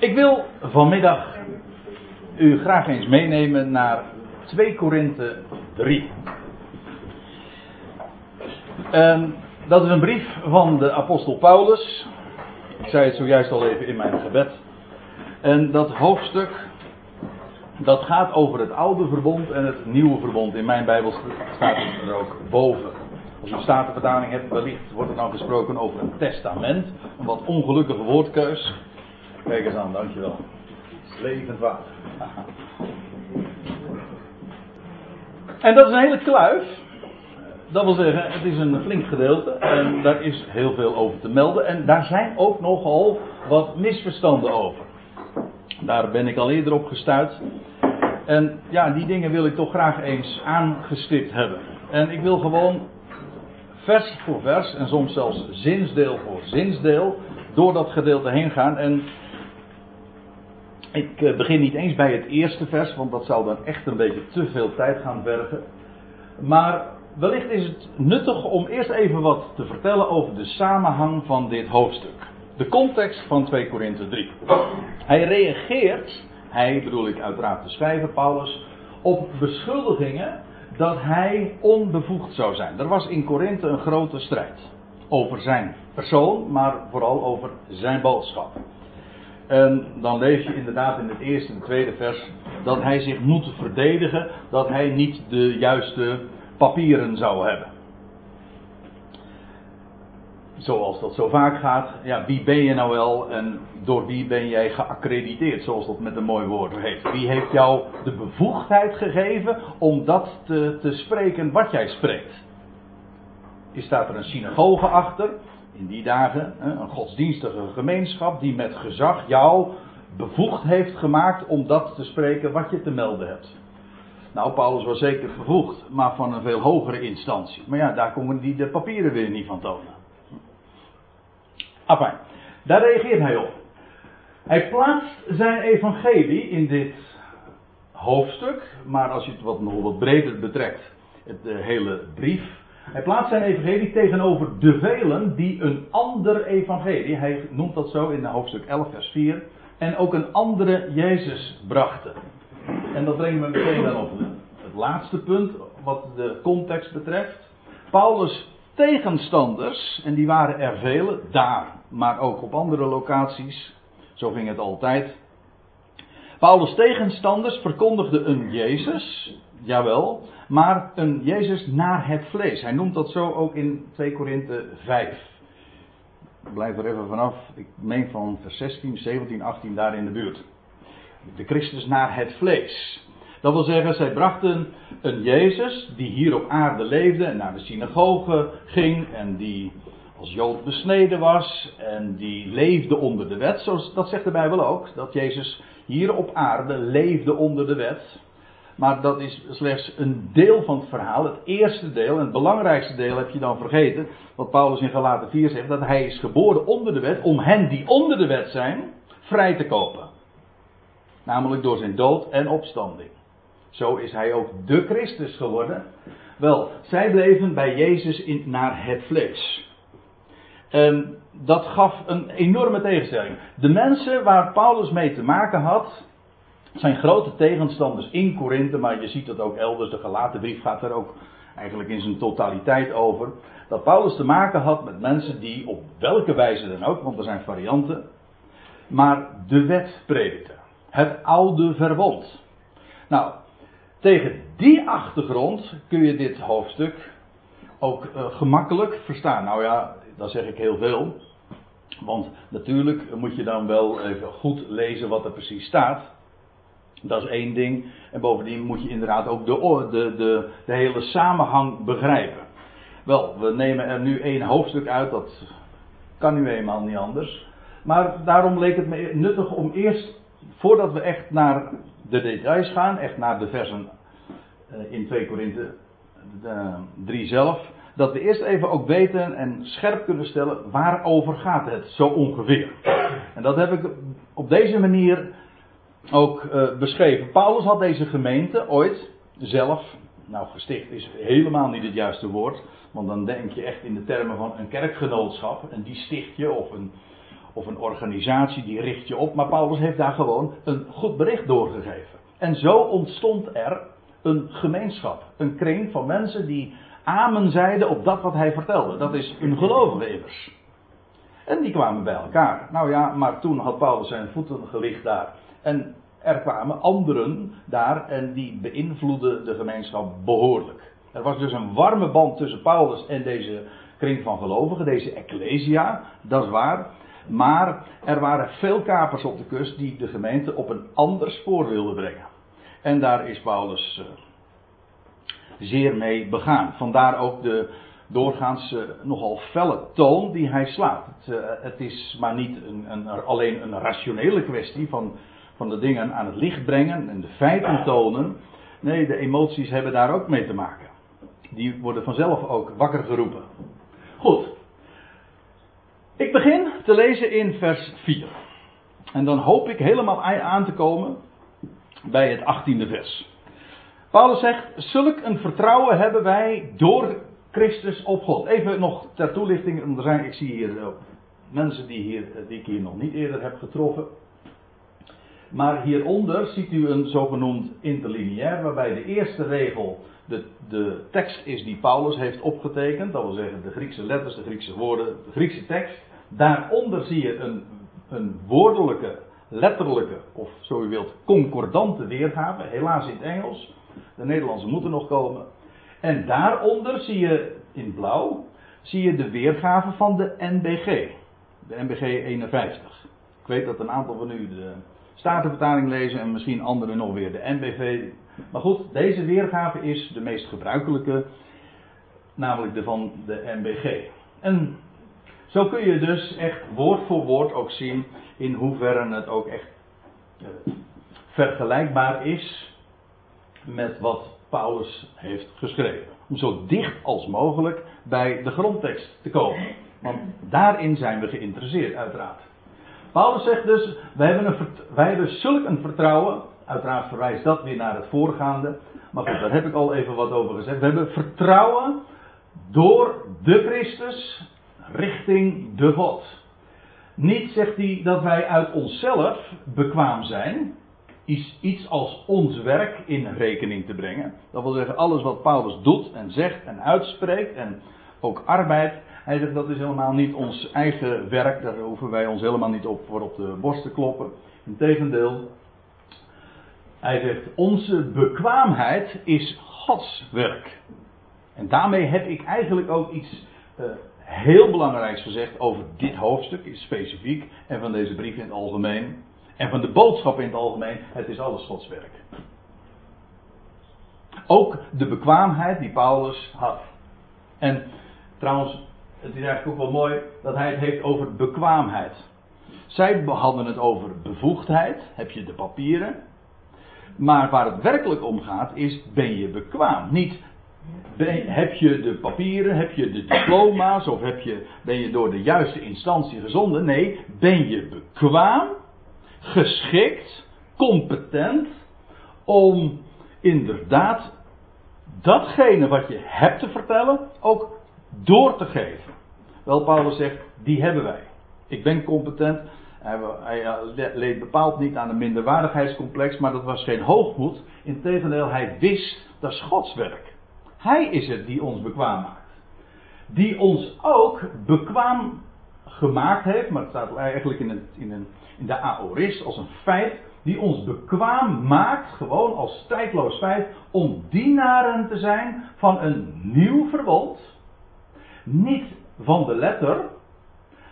Ik wil vanmiddag u graag eens meenemen naar 2 Korinthe 3. En dat is een brief van de apostel Paulus. Ik zei het zojuist al even in mijn gebed. En dat hoofdstuk dat gaat over het oude verbond en het nieuwe verbond. In mijn Bijbel staat het er ook boven. Als u een statenvertaling hebt, wellicht wordt er dan gesproken over een testament. Een wat ongelukkige woordkeus. Kijk eens aan, dankjewel. Levend water. En dat is een hele kluif. Dat wil zeggen, het is een flink gedeelte en daar is heel veel over te melden. En daar zijn ook nogal wat misverstanden over. Daar ben ik al eerder op gestuurd. En ja, die dingen wil ik toch graag eens aangestipt hebben. En ik wil gewoon vers voor vers en soms zelfs zinsdeel voor zinsdeel door dat gedeelte heen gaan. En ik eh, begin niet eens bij het eerste vers, want dat zou dan echt een beetje te veel tijd gaan vergen. Maar wellicht is het nuttig om eerst even wat te vertellen over de samenhang van dit hoofdstuk. De context van 2 Korinthe 3. Hij reageert, hij bedoel ik uiteraard de schrijver Paulus, op beschuldigingen dat hij onbevoegd zou zijn. Er was in Korinthe een grote strijd over zijn persoon, maar vooral over zijn boodschap. En dan lees je inderdaad in het eerste en tweede vers dat hij zich moet verdedigen, dat hij niet de juiste papieren zou hebben. Zoals dat zo vaak gaat, ja, wie ben je nou wel en door wie ben jij geaccrediteerd, zoals dat met een mooi woord heet. Wie heeft jou de bevoegdheid gegeven om dat te, te spreken wat jij spreekt? Is staat er een synagoge achter, in die dagen, een godsdienstige gemeenschap die met gezag jou bevoegd heeft gemaakt om dat te spreken wat je te melden hebt. Nou, Paulus was zeker bevoegd, maar van een veel hogere instantie. Maar ja, daar komen die de papieren weer niet van tonen. Enfin, daar reageert hij op. Hij plaatst zijn evangelie in dit hoofdstuk, maar als je het wat, nog wat breder betrekt, de hele brief. Hij plaatst zijn evangelie tegenover de velen die een ander evangelie, hij noemt dat zo in hoofdstuk 11, vers 4, en ook een andere Jezus brachten. En dat brengt me meteen dan op het laatste punt, wat de context betreft. Paulus' tegenstanders, en die waren er vele, daar, maar ook op andere locaties, zo ging het altijd. Paulus' tegenstanders verkondigden een Jezus, jawel, maar een Jezus naar het vlees. Hij noemt dat zo ook in 2 Korinthe 5. Ik blijf er even vanaf, ik meen van vers 16, 17, 18 daar in de buurt. De Christus naar het vlees. Dat wil zeggen, zij brachten een Jezus die hier op aarde leefde en naar de synagoge ging en die als Jood besneden was en die leefde onder de wet. Dat zegt de Bijbel ook, dat Jezus hier op aarde leefde onder de wet. Maar dat is slechts een deel van het verhaal. Het eerste deel en het belangrijkste deel heb je dan vergeten. Wat Paulus in Galaten 4 zegt, dat hij is geboren onder de wet om hen die onder de wet zijn vrij te kopen. Namelijk door zijn dood en opstanding. Zo is hij ook de Christus geworden. Wel, zij bleven bij Jezus in, naar het vlees. En dat gaf een enorme tegenstelling. De mensen waar Paulus mee te maken had, zijn grote tegenstanders in Korinthe, maar je ziet dat ook elders. De gelaten brief gaat er ook eigenlijk in zijn totaliteit over. Dat Paulus te maken had met mensen die op welke wijze dan ook, want er zijn varianten, maar de wet predikten. Het oude verbond. Nou, tegen die achtergrond kun je dit hoofdstuk ook uh, gemakkelijk verstaan. Nou ja, dat zeg ik heel veel. Want natuurlijk moet je dan wel even goed lezen wat er precies staat. Dat is één ding. En bovendien moet je inderdaad ook de, de, de, hele samenhang begrijpen. Wel, we nemen er nu één hoofdstuk uit, dat kan nu eenmaal niet anders. Maar daarom leek het me nuttig om eerst, voordat we echt naar de details gaan, echt naar de versen eh, in 2 Korinthe 3 zelf, dat we eerst even ook weten en scherp kunnen stellen waarover gaat het zo ongeveer. En dat heb ik op deze manier ook uh, beschreven. Paulus had deze gemeente ooit zelf, nou gesticht is helemaal niet het juiste woord, want dan denk je echt in de termen van een kerkgenootschap en die sticht je of een, of een organisatie die richt je op, maar Paulus heeft daar gewoon een goed bericht doorgegeven. En zo ontstond er een gemeenschap, een kring van mensen die amen zeiden op dat wat hij vertelde. Dat is een gelovige immers. En die kwamen bij elkaar. Nou ja, maar toen had Paulus zijn voeten gelicht daar. En er kwamen anderen daar en die beïnvloedden de gemeenschap behoorlijk. Er was dus een warme band tussen Paulus en deze kring van gelovigen, deze ecclesia, dat is waar. Maar er waren veel kapers op de kust die de gemeente op een ander spoor wilden brengen. En daar is Paulus uh, zeer mee begaan. Vandaar ook de doorgaans uh, nogal felle toon die hij slaat. Het, het is maar niet een, een, alleen een rationele kwestie van, van de dingen aan het licht brengen en de feiten tonen. Nee, de emoties hebben daar ook mee te maken. Die worden vanzelf ook wakker geroepen. Goed. Ik begin te lezen in vers 4. En dan hoop ik helemaal aan te komen bij het 18e vers. Paulus zegt: Zulk een vertrouwen hebben wij door Christus op God. Even nog ter toelichting. Zijn, ik zie hier uh, mensen die, hier, uh, die ik hier nog niet eerder heb getroffen. Maar hieronder ziet u een zogenoemd interlineair, waarbij de eerste regel de, de tekst is die Paulus heeft opgetekend. Dat wil zeggen de Griekse letters, de Griekse woorden, de Griekse tekst. Daaronder zie je een, een woordelijke, letterlijke, of zo u wilt, concordante weergave. Helaas in het Engels. De Nederlandse moeten nog komen. En daaronder zie je in blauw, zie je de weergave van de NBG. De NBG 51. Ik weet dat een aantal van u de Statenvertaling lezen en misschien anderen nog weer de NBV. Maar goed, deze weergave is de meest gebruikelijke, namelijk de van de NBG. En zo kun je dus echt woord voor woord ook zien in hoeverre het ook echt eh, vergelijkbaar is met wat Paulus heeft geschreven. Om zo dicht als mogelijk bij de grondtekst te komen. Want daarin zijn we geïnteresseerd, uiteraard. Paulus zegt dus, wij hebben, een, zulk een vertrouwen. Uiteraard verwijst dat weer naar het voorgaande. Maar goed, daar heb ik al even wat over gezegd. We hebben vertrouwen door de Christus richting de God. Niet zegt hij dat wij uit onszelf bekwaam zijn. Is iets als ons werk in rekening te brengen. Dat wil zeggen, alles wat Paulus doet en zegt en uitspreekt en ook arbeid, hij zegt dat is helemaal niet ons eigen werk, daar hoeven wij ons helemaal niet op voor op de borst te kloppen. Integendeel, hij zegt onze bekwaamheid is Gods werk. En daarmee heb ik eigenlijk ook iets uh, heel belangrijks gezegd over dit hoofdstuk, specifiek, en van deze brief in het algemeen. En van de boodschap in het algemeen, het is alles Gods werk. Ook de bekwaamheid die Paulus had. En trouwens, het is eigenlijk ook wel mooi dat hij het heeft over bekwaamheid. Zij hadden het over bevoegdheid, heb je de papieren. Maar waar het werkelijk om gaat is, ben je bekwaam? Niet, heb je de papieren, heb je de diploma's of heb je, ben je door de juiste instantie gezonden? Nee, ben je bekwaam, geschikt, competent om inderdaad datgene wat je hebt te vertellen ook door te geven. Wel, Paulus zegt, die hebben wij. Ik ben competent. Hij, hij leed bepaald niet aan een minderwaardigheidscomplex, maar dat was geen hoogmoed. Integendeel, hij wist, dat is Gods werk. Hij is het die ons bekwaam maakt. Die ons ook bekwaam gemaakt heeft, maar het staat eigenlijk in, in, in de aorist als een feit, die ons bekwaam maakt, gewoon als tijdloos feit, om dienaren te zijn van een nieuw verbond niet van de letter,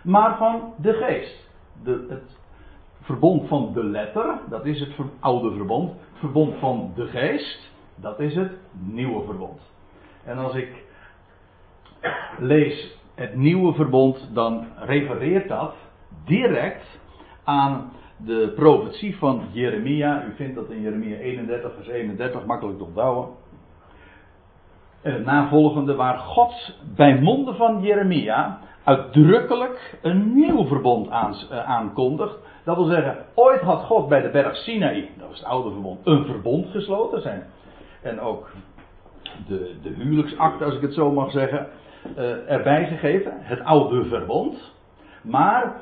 maar van de geest. De, het verbond van de letter, dat is het oude verbond. Het verbond van de geest, dat is het nieuwe verbond. En als ik lees het nieuwe verbond, dan refereert dat direct aan de profetie van Jeremia. U vindt dat in Jeremia 31, vers 31, makkelijk te onthouden en het navolgende, waar God bij monden van Jeremia uitdrukkelijk een nieuw verbond eh, aankondigt. Dat wil zeggen, ooit had God bij de berg Sinaï, dat was het oude verbond, een verbond gesloten. Zijn, en ook de, de huwelijksakte, als ik het zo mag zeggen, uh, erbij gegeven. Het oude verbond. Maar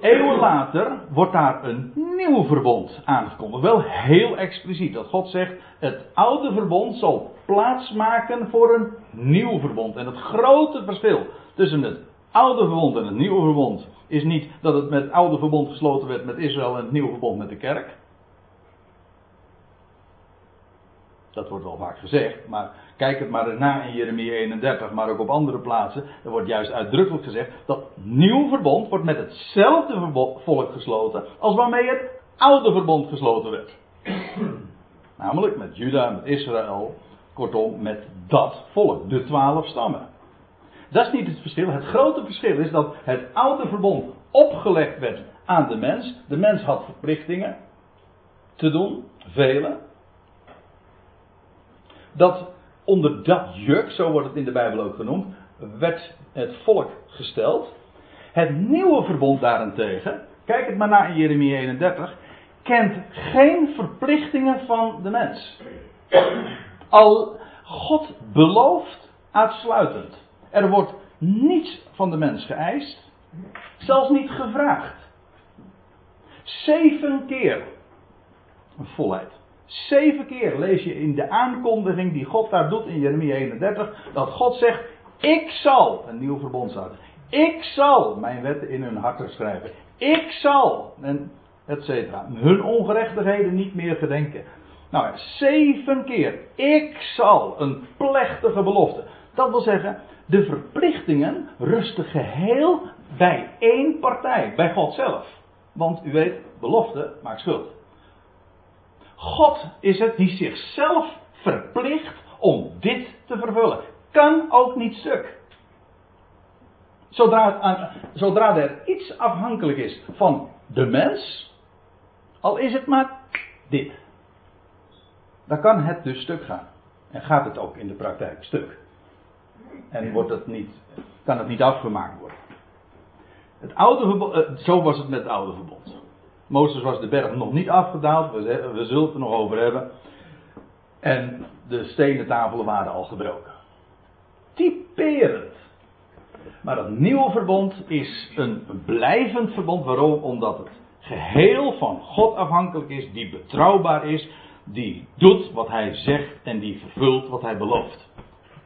Eeuwen later wordt daar een nieuw verbond aangekondigd. Wel heel expliciet. Dat God zegt: het oude verbond zal plaatsmaken voor een nieuw verbond. En het grote verschil tussen het oude verbond en het nieuwe verbond is niet dat het met het oude verbond gesloten werd met Israël en het nieuwe verbond met de kerk. Dat wordt wel vaak gezegd, maar kijk het maar na in Jeremia 31, maar ook op andere plaatsen. Er wordt juist uitdrukkelijk gezegd dat nieuw verbond wordt met hetzelfde volk gesloten als waarmee het oude verbond gesloten werd. Namelijk met Juda, met Israël, kortom met dat volk, de twaalf stammen. Dat is niet het verschil. Het grote verschil is dat het oude verbond opgelegd werd aan de mens. De mens had verplichtingen te doen, vele dat onder dat juk, zo wordt het in de Bijbel ook genoemd, werd het volk gesteld. Het nieuwe verbond daarentegen, kijk het maar na in Jeremia 31, kent geen verplichtingen van de mens. Al God belooft uitsluitend. Er wordt niets van de mens geëist, zelfs niet gevraagd. Zeven keer een volheid. Zeven keer lees je in de aankondiging die God daar doet in Jeremia 31, dat God zegt, ik zal een nieuw verbond starten. Ik zal mijn wetten in hun harten schrijven. Ik zal, en et cetera, hun ongerechtigheden niet meer gedenken. Nou zeven keer. Ik zal, een plechtige belofte. Dat wil zeggen, de verplichtingen rusten geheel bij één partij, bij God zelf. Want u weet, belofte maakt schuld. God is het die zichzelf verplicht om dit te vervullen. Kan ook niet stuk. Zodra, zodra er iets afhankelijk is van de mens, al is het maar dit, dan kan het dus stuk gaan. En gaat het ook in de praktijk stuk. En wordt het niet, kan het niet afgemaakt worden. Het oude eh, zo was het met het oude verbond. Mozes was de berg nog niet afgedaald, we, zullen het er nog over hebben. En de stenen tafelen waren al gebroken. Typerend. Maar dat nieuwe verbond is een blijvend verbond. Waarom? Omdat het geheel van God afhankelijk is, die betrouwbaar is, die doet wat hij zegt en die vervult wat hij belooft.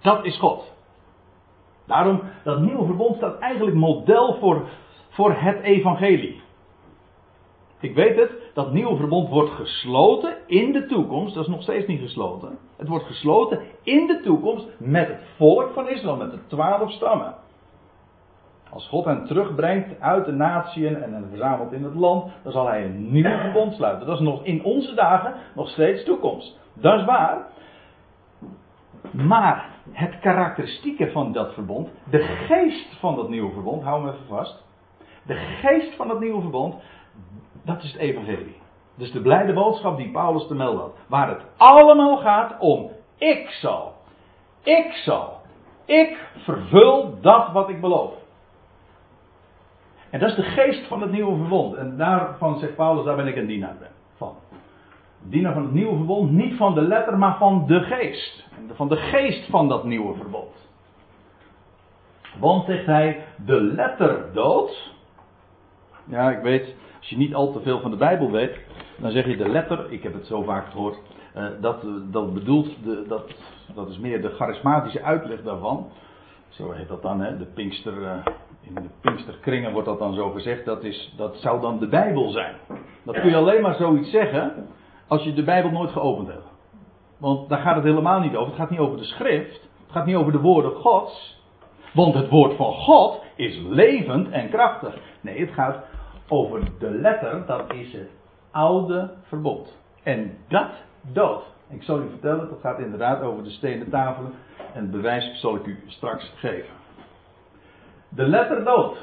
Dat is God. Daarom, dat nieuwe verbond staat eigenlijk model voor, voor het evangelie. Ik weet het, dat nieuwe verbond wordt gesloten in de toekomst. Dat is nog steeds niet gesloten. Het wordt gesloten in de toekomst met het volk van Israël, met de twaalf stammen. Als God hen terugbrengt uit de natieën en hen verzamelt in het land, dan zal hij een nieuw verbond sluiten. Dat is nog in onze dagen nog steeds toekomst. Dat is waar. Maar het karakteristieke van dat verbond, de geest van dat nieuwe verbond, hou me even vast. De geest van dat nieuwe verbond, dat is het evangelie. Dus de blijde boodschap die Paulus te melden had. Waar het allemaal gaat om ik zal. Ik zal. Ik vervul dat wat ik beloof. En dat is de geest van het nieuwe verbond. En daarvan zegt Paulus, daar ben ik een dienaar van. Dienaar van het nieuwe verbond, niet van de letter, maar van de geest. Van de geest van dat nieuwe verbond. Want, zegt hij, de letter dood. Ja, ik weet, als je niet al te veel van de Bijbel weet, dan zeg je de letter, ik heb het zo vaak gehoord, uh, dat, dat bedoelt, de, dat, dat is meer de charismatische uitleg daarvan. Zo heet dat dan, hè, de Pinkster, uh, in de Pinksterkringen wordt dat dan zo gezegd, dat, is, dat zou dan de Bijbel zijn. Dat kun je alleen maar zoiets zeggen als je de Bijbel nooit geopend hebt. Want daar gaat het helemaal niet over. Het gaat niet over de schrift. Het gaat niet over de woorden Gods. Want het woord van God is levend en krachtig. Nee, het gaat over de letter, dat is het oude verbond. En dat dood. Ik zal u vertellen, dat gaat inderdaad over de stenen tafelen. En het bewijs zal ik u straks geven. De letter dood.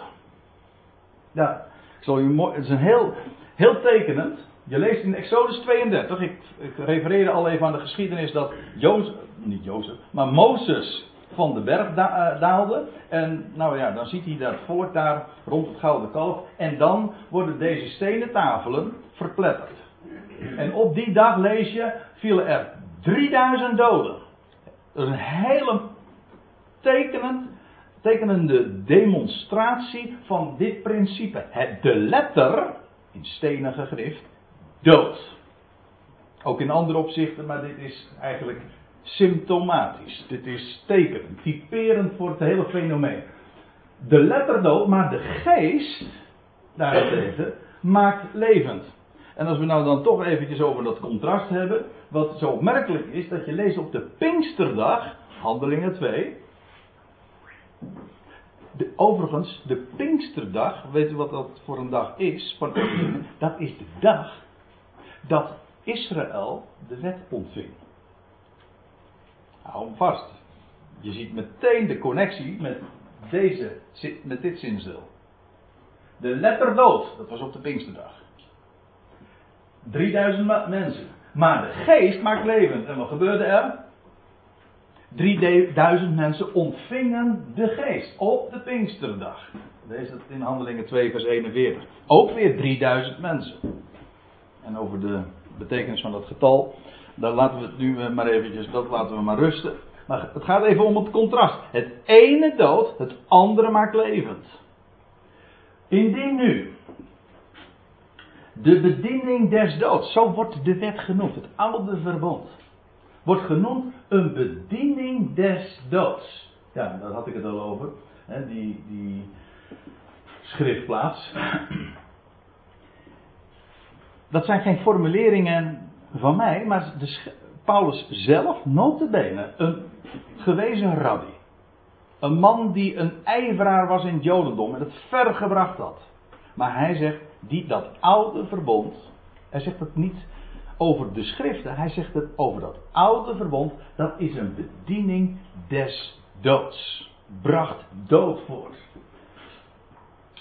Ja, ik zal u het is een heel, heel tekenend. Je leest in Exodus 32, ik, ik refereerde al even aan de geschiedenis dat Jozef, niet Jozef, maar Mozes van de berg eh, daalde. En nou ja, dan ziet hij dat volk daar rond het gouden kalf. En dan worden deze stenen tafelen verpletterd. En op die dag lees je, vielen er 3000 doden. Dat is een hele tekenend tekenende demonstratie van dit principe. Het, de letter, in stenen gegrift, dood. Ook in andere opzichten, maar dit is eigenlijk symptomatisch. Dit is tekenend, typerend voor het hele fenomeen. De letter dood, maar de geest, daarentegen, maakt levend. En als we nou dan toch eventjes over dat contrast hebben. Wat zo opmerkelijk is, dat je leest op de Pinksterdag, Handelingen 2. De, overigens, de Pinksterdag, weet u wat dat voor een dag is? Dat is de dag dat Israël de wet ontving. Hou hem vast. Je ziet meteen de connectie met, deze, met dit zinsdeel. De letter dood, dat was op de Pinksterdag. 3000 mensen. Maar de geest maakt levend. En wat gebeurde er? 3000 mensen ontvingen de geest op de Pinksterdag. Lees het in Handelingen 2, vers 41. Ook weer 3000 mensen. En over de betekenis van dat getal, daar laten we het nu eh, maar eventjes, dat laten we maar rusten. Maar het gaat even om het contrast. Het ene dood, het andere maakt levend. Indien nu de bediening des doods, zo wordt de wet genoemd, het oude verbond. Wordt genoemd een bediening des doods. Ja, daar had ik het al over. Hè, die, die schriftplaats. Dat zijn geen formuleringen van mij, maar de, Paulus zelf, notabene, een gewezen rabbi. Een man die een ijveraar was in het jodendom en het ver gebracht had. Maar hij zegt, die, dat oude verbond, hij zegt het niet over de schriften, hij zegt het over dat oude verbond, dat is een bediening des doods. Bracht dood voort.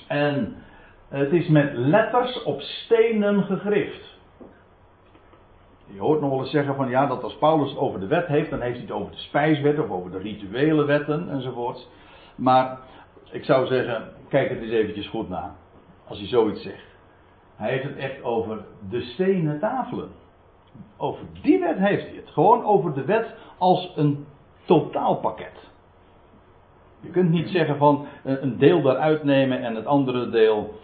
En het is met letters op stenen gegrift. Je hoort nog wel eens zeggen van ja, dat als Paulus het over de wet heeft, dan heeft hij het over de spijswet of over de rituele wetten enzovoort. Maar ik zou zeggen, kijk het eens eventjes goed na. Als hij zoiets zegt. Hij heeft het echt over de stenen tafelen. Over die wet heeft hij het. Gewoon over de wet als een totaalpakket. Je kunt niet zeggen van eh, een deel daaruit nemen en het andere deel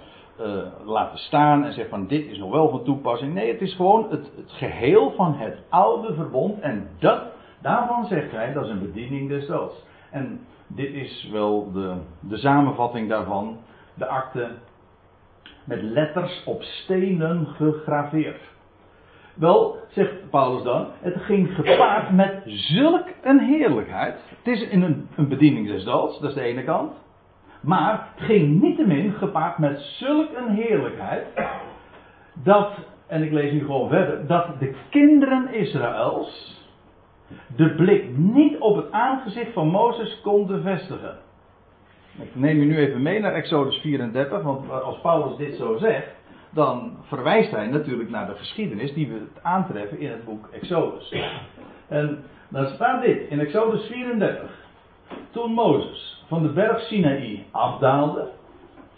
uh, laten staan en zeggen van dit is nog wel van toepassing. Nee, het is gewoon het, het geheel van het oude verbond en dat, daarvan zegt hij dat is een bediening des doods. En dit is wel de, de samenvatting daarvan, de akte met letters op stenen gegraveerd. Wel, zegt Paulus dan, het ging gepaard met zulk een heerlijkheid. Het is in een, een bediening des doods, dat is de ene kant. Maar het ging niettemin gepaard met zulk een heerlijkheid. Dat, en ik lees nu gewoon verder, dat de kinderen Israëls de blik niet op het aangezicht van Mozes konden vestigen. Ik neem je nu even mee naar Exodus 34, want als Paulus dit zo zegt, dan verwijst hij natuurlijk naar de geschiedenis die we aantreffen in het boek Exodus. En dan staat dit in Exodus 34. Toen Mozes van de berg Sinaï afdaalde,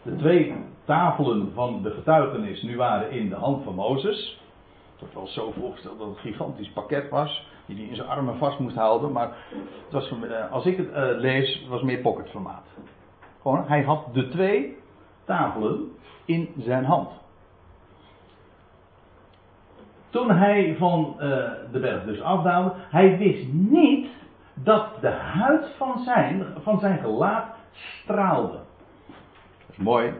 de twee tafelen van de getuigenis nu waren in de hand van Mozes. Wordt wel zo voorgesteld dat het een gigantisch pakket was, die hij in zijn armen vast moest houden, maar was, eh, als ik het uh, lees, was meer pocketformaat. Gewoon, hij had de twee tafelen in zijn hand. Toen hij van uh, de berg dus afdaalde, hij wist niet dat de huid van zijn, van zijn gelaat straalde. Dat is mooi.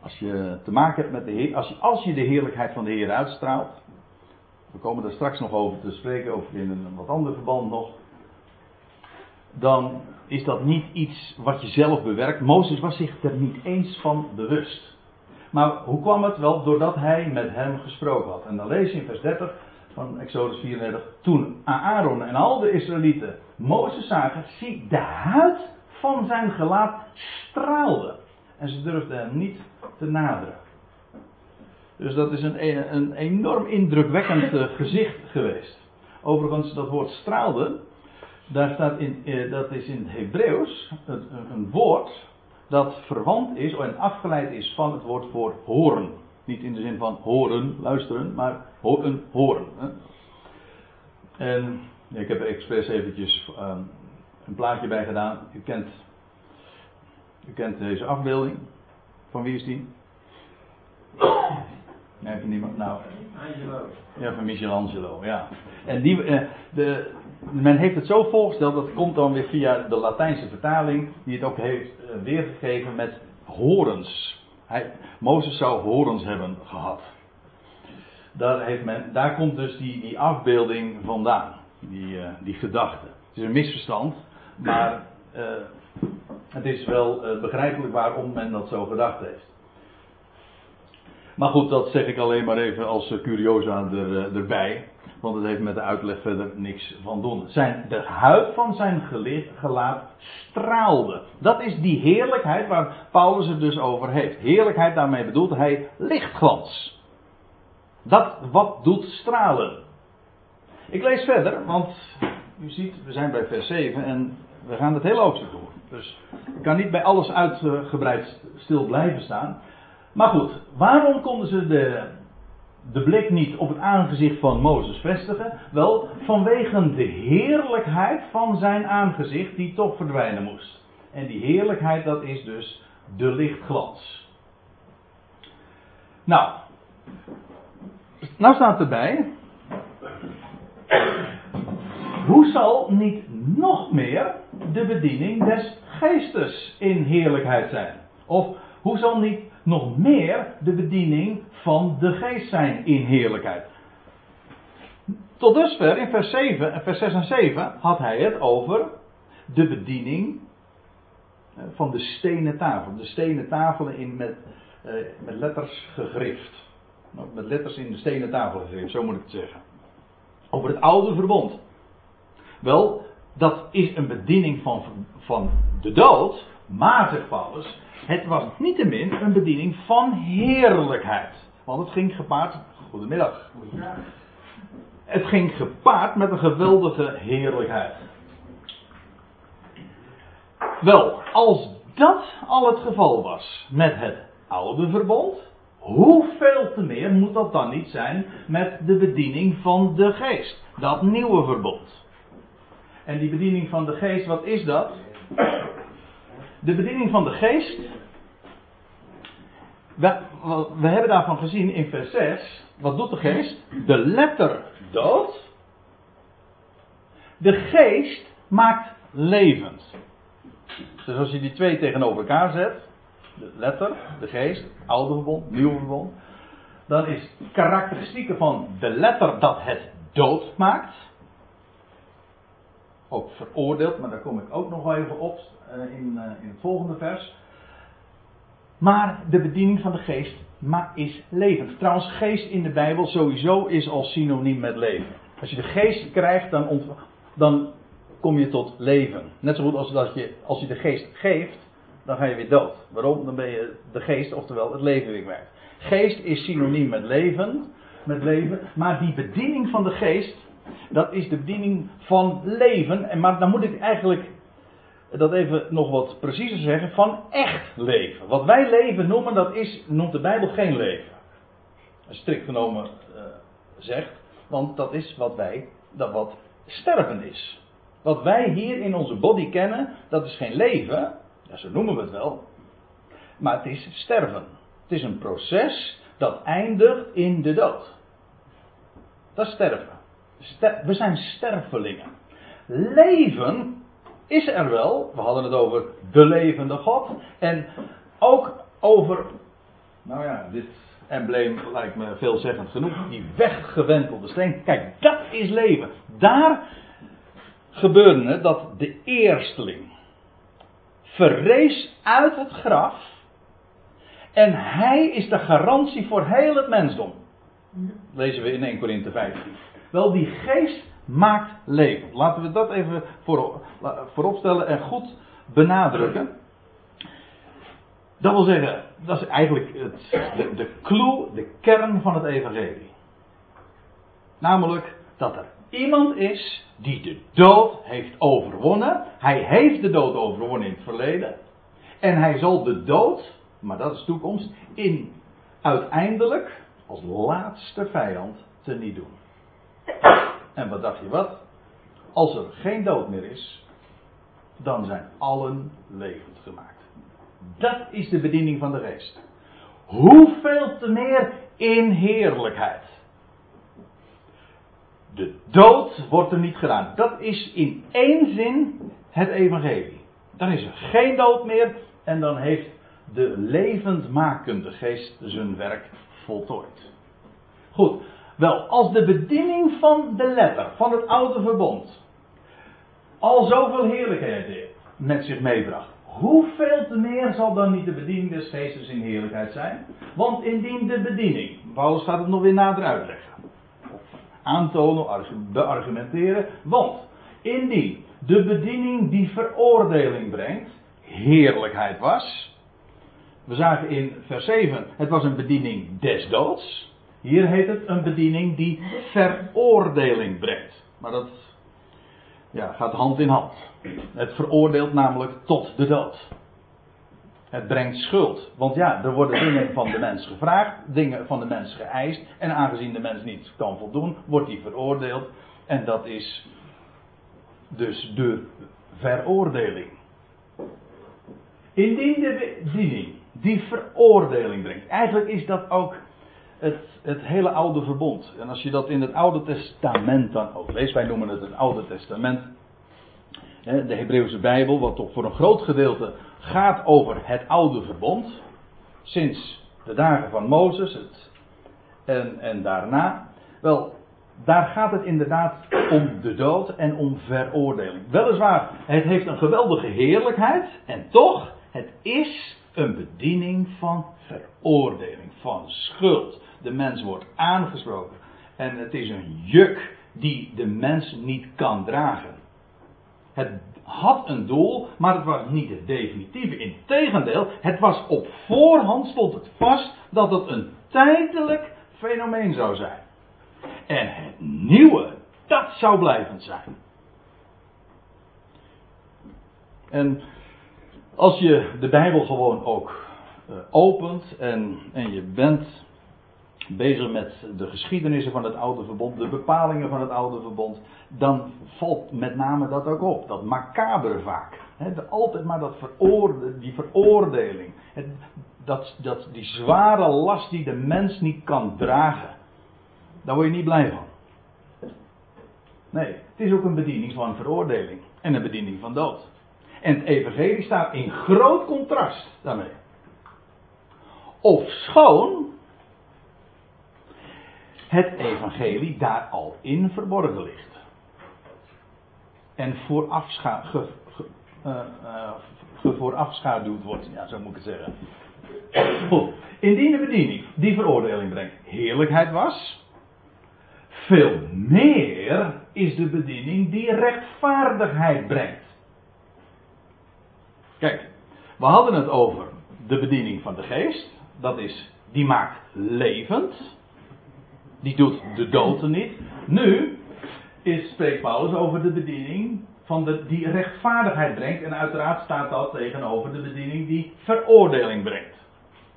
Als je te maken hebt met de Heer, als je, als je de heerlijkheid van de Heer uitstraalt. We komen er straks nog over te spreken, over in een wat ander verband nog dan is dat niet iets wat je zelf bewerkt. Mozes was zich er niet eens van bewust. Maar hoe kwam het? Wel, doordat hij met hem gesproken had. En dan lees je in vers 30 van Exodus 34. Toen Aaron en al de Israëlieten Mozes zagen, zie de huid van zijn gelaat straalde. En ze durfden hem niet te naderen. Dus dat is een, een enorm indrukwekkend eh, gezicht geweest. Overigens, dat woord straalde, daar staat in, eh, dat is in het Hebreeuws een, een, woord dat verwant is en afgeleid is van het woord voor horen. Niet in de zin van horen, luisteren, maar een horen. Hè. En ik heb er expres eventjes um, een plaatje bij gedaan. U kent U kent deze afbeelding. Van wie is die? Nee, van niemand. Nou. Angelo. Ja, van Michelangelo, ja. En die, eh, de, men heeft het zo voorgesteld, dat komt dan weer via de Latijnse vertaling, die het ook heeft eh, weergegeven met horens. Hij, Mozes zou horens hebben gehad. Daar, heeft men, daar komt dus die, die afbeelding vandaan, die, eh, die gedachte. Het is een misverstand, maar eh, het is wel eh, begrijpelijk waarom men dat zo gedacht heeft. Maar goed, dat zeg ik alleen maar even als curiosa er, erbij. Want het heeft met de uitleg verder niks van doen. Zijn, de huid van zijn gelaat straalde. Dat is die heerlijkheid waar Paulus het dus over heeft. Heerlijkheid, daarmee bedoelt hij lichtglans. Dat wat doet stralen. Ik lees verder, want u ziet, we zijn bij vers 7 en we gaan het hele hoofdstuk door. Dus ik kan niet bij alles uitgebreid stil blijven staan. Maar goed, waarom konden ze de, de blik niet op het aangezicht van Mozes vestigen? Wel, vanwege de heerlijkheid van zijn aangezicht die toch verdwijnen moest. En die heerlijkheid, dat is dus de lichtglans. Nou, nou staat erbij. Hoe zal niet nog meer de bediening des geestes in heerlijkheid zijn? Of hoe zal niet nog meer de bediening van de geest zijn in heerlijkheid? Tot dusver in vers, 7, vers 6 en 7 had hij het over de bediening eh, van de stenen tafel. De stenen tafelen in met, eh, met letters gegrift. Met letters in de stenen tafel gegrift, zo moet ik het zeggen. Over het oude verbond. Wel, dat is een bediening van, van de dood. Maar, zegt Paulus, het was niettemin een bediening van heerlijkheid. Want het ging gepaard. Goedemiddag. Het ging gepaard met een geweldige heerlijkheid. Wel, als dat al het geval was met het oude verbond, hoeveel te meer moet dat dan niet zijn met de bediening van de geest, dat nieuwe verbond? En die bediening van de geest, wat is dat? De bediening van de geest. We, we hebben daarvan gezien in vers 6. Wat doet de geest? De letter dood. De geest maakt levend. Dus als je die twee tegenover elkaar zet. De letter, de geest, oude verbond, nieuwe verbond. Dan is karakteristieken van de letter dat het dood maakt ook veroordeeld, maar daar kom ik ook nog wel even op uh, in, uh, in het volgende vers. Maar de bediening van de geest ma- is levend. Trouwens, geest in de Bijbel sowieso is al synoniem met leven. Als je de geest krijgt, dan, dan kom je tot leven. Net zo goed als dat je, als je de geest geeft, dan ga je weer dood. Waarom? Dan ben je de geest, oftewel het leven weer kwijt. Geest is synoniem met leven, met leven, maar die bediening van de geest, dat is de bediening van leven. En maar dan moet ik eigenlijk dat even nog wat preciezer zeggen, van echt leven. Wat wij leven noemen, dat is, noemt de Bijbel geen leven. Strikt genomen uh, zegt, want dat is wat wij, dat wat sterven is. Wat wij hier in onze body kennen, dat is geen leven, ja, zo noemen we het wel, maar het is sterven. Het is een proces dat eindigt in de dood. Dat is sterven. Ster we zijn stervelingen. Leven is er wel. We hadden het over de levende God. En ook over. Nou ja, dit embleem lijkt me veelzeggend genoeg. Die weggewentelde steen. Kijk, dat is leven. Daar gebeurde het dat de eersteling verrees uit het graf. En hij is de garantie voor heel het mensdom. Lezen we in 1 Korinthe 15. Wel, die geest maakt leven. Laten we dat even voor, vooropstellen en goed benadrukken. Dat wil zeggen, dat is eigenlijk het, de, de clue, de kern van het evangelie. Namelijk dat er iemand is die de dood heeft overwonnen. Hij heeft de dood overwonnen in het verleden. En hij zal de dood, maar dat is toekomst, in uiteindelijk als laatste vijand teniet doen. En wat dacht je wat? Als er geen dood meer is, dan zijn allen levend gemaakt. Dat is de bediening van de geest. Hoeveel te meer in heerlijkheid. De dood wordt er niet gedaan. Dat is in één zin het evangelie. Dan is er geen dood meer en dan heeft de levendmakende geest zijn werk voltooid. Goed, wel, als de bediening van de letter, van het oude verbond, al zoveel heerlijkheid met zich meebracht, hoeveel te meer zal dan niet de bediening des geestes in heerlijkheid zijn? Want indien de bediening, Paulus gaat het nog weer nader uitleggen, aantonen, beargumenteren, want indien de bediening die veroordeling brengt, heerlijkheid was. We zagen in vers 7, het was een bediening des doods. Hier heet het een bediening die veroordeling brengt. Maar dat ja, gaat hand in hand. Het veroordeelt namelijk tot de dood. Het brengt schuld. Want ja, er worden dingen van de mens gevraagd, dingen van de mens geëist. En aangezien de mens niet kan voldoen, wordt die veroordeeld. En dat is dus de veroordeling. Indien de bediening die veroordeling brengt. Eigenlijk is dat ook het, het hele oude verbond. En als je dat in het Oude Testament dan ook leest, wij noemen het het Oude Testament. De Hebreeuwse Bijbel, wat toch voor een groot gedeelte gaat over het oude verbond. Sinds de dagen van Mozes het, en, en daarna. Wel, daar gaat het inderdaad om de dood en om veroordeling. Weliswaar, het heeft een geweldige heerlijkheid. En toch, het is een bediening van veroordeling, van schuld. De mens wordt aangesproken. En het is een juk die de mens niet kan dragen. Het had een doel, maar het was niet het definitieve. Integendeel, het was op voorhand stond het vast dat het een tijdelijk fenomeen zou zijn. En het nieuwe, dat zou blijvend zijn. En als je de Bijbel gewoon ook uh, opent en, en je bent bezig met de geschiedenissen van het oude verbond, de bepalingen van het oude verbond, dan valt met name dat ook op. Dat macabre vaak. He, altijd maar dat die veroordeling. Dat, dat, die zware last die de mens niet kan dragen. Daar word je niet blij van. Nee, het is ook een bediening van veroordeling. En een bediening van dood. En het evangelie staat in groot contrast daarmee. Of schoon het evangelie daar al in verborgen ligt. En voorafscha ge, uh, voorafschaduwd wordt, ja, zo moet ik het zeggen. Indien de bediening die veroordeling brengt heerlijkheid was, veel meer is de bediening die rechtvaardigheid brengt. Kijk, we hadden het over de bediening van de geest. Dat is, die maakt levend. Die doet de dood niet. Nu is, spreekt Paulus over de bediening van de, die rechtvaardigheid brengt. En uiteraard staat dat tegenover de bediening die veroordeling brengt.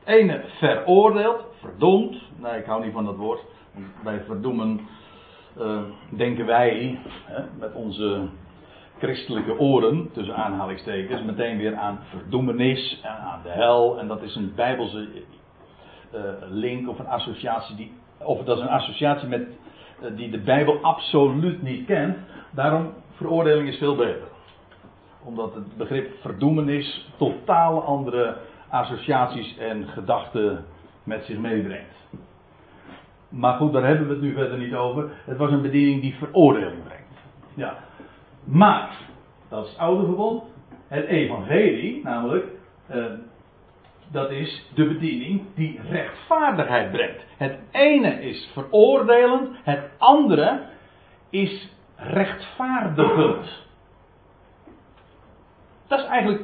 Het ene veroordeelt, verdoemt. Nee, ik hou niet van dat woord. Bij verdoemen uh, denken wij hè, met onze christelijke oren, tussen aanhalingstekens, meteen weer aan verdoemenis en aan de hel. En dat is een bijbelse uh, link of een associatie die of dat is een associatie met, uh, die de Bijbel absoluut niet kent. Daarom, veroordeling is veel beter. Omdat het begrip verdoemenis totaal andere associaties en gedachten met zich meebrengt. Maar goed, daar hebben we het nu verder niet over. Het was een bediening die veroordeling brengt. Ja. Maar, dat is het oude verbond. Het evangelie, namelijk, uh, dat is de bediening die rechtvaardigheid brengt. Het ene is veroordelend, het andere is rechtvaardigend. Dat is eigenlijk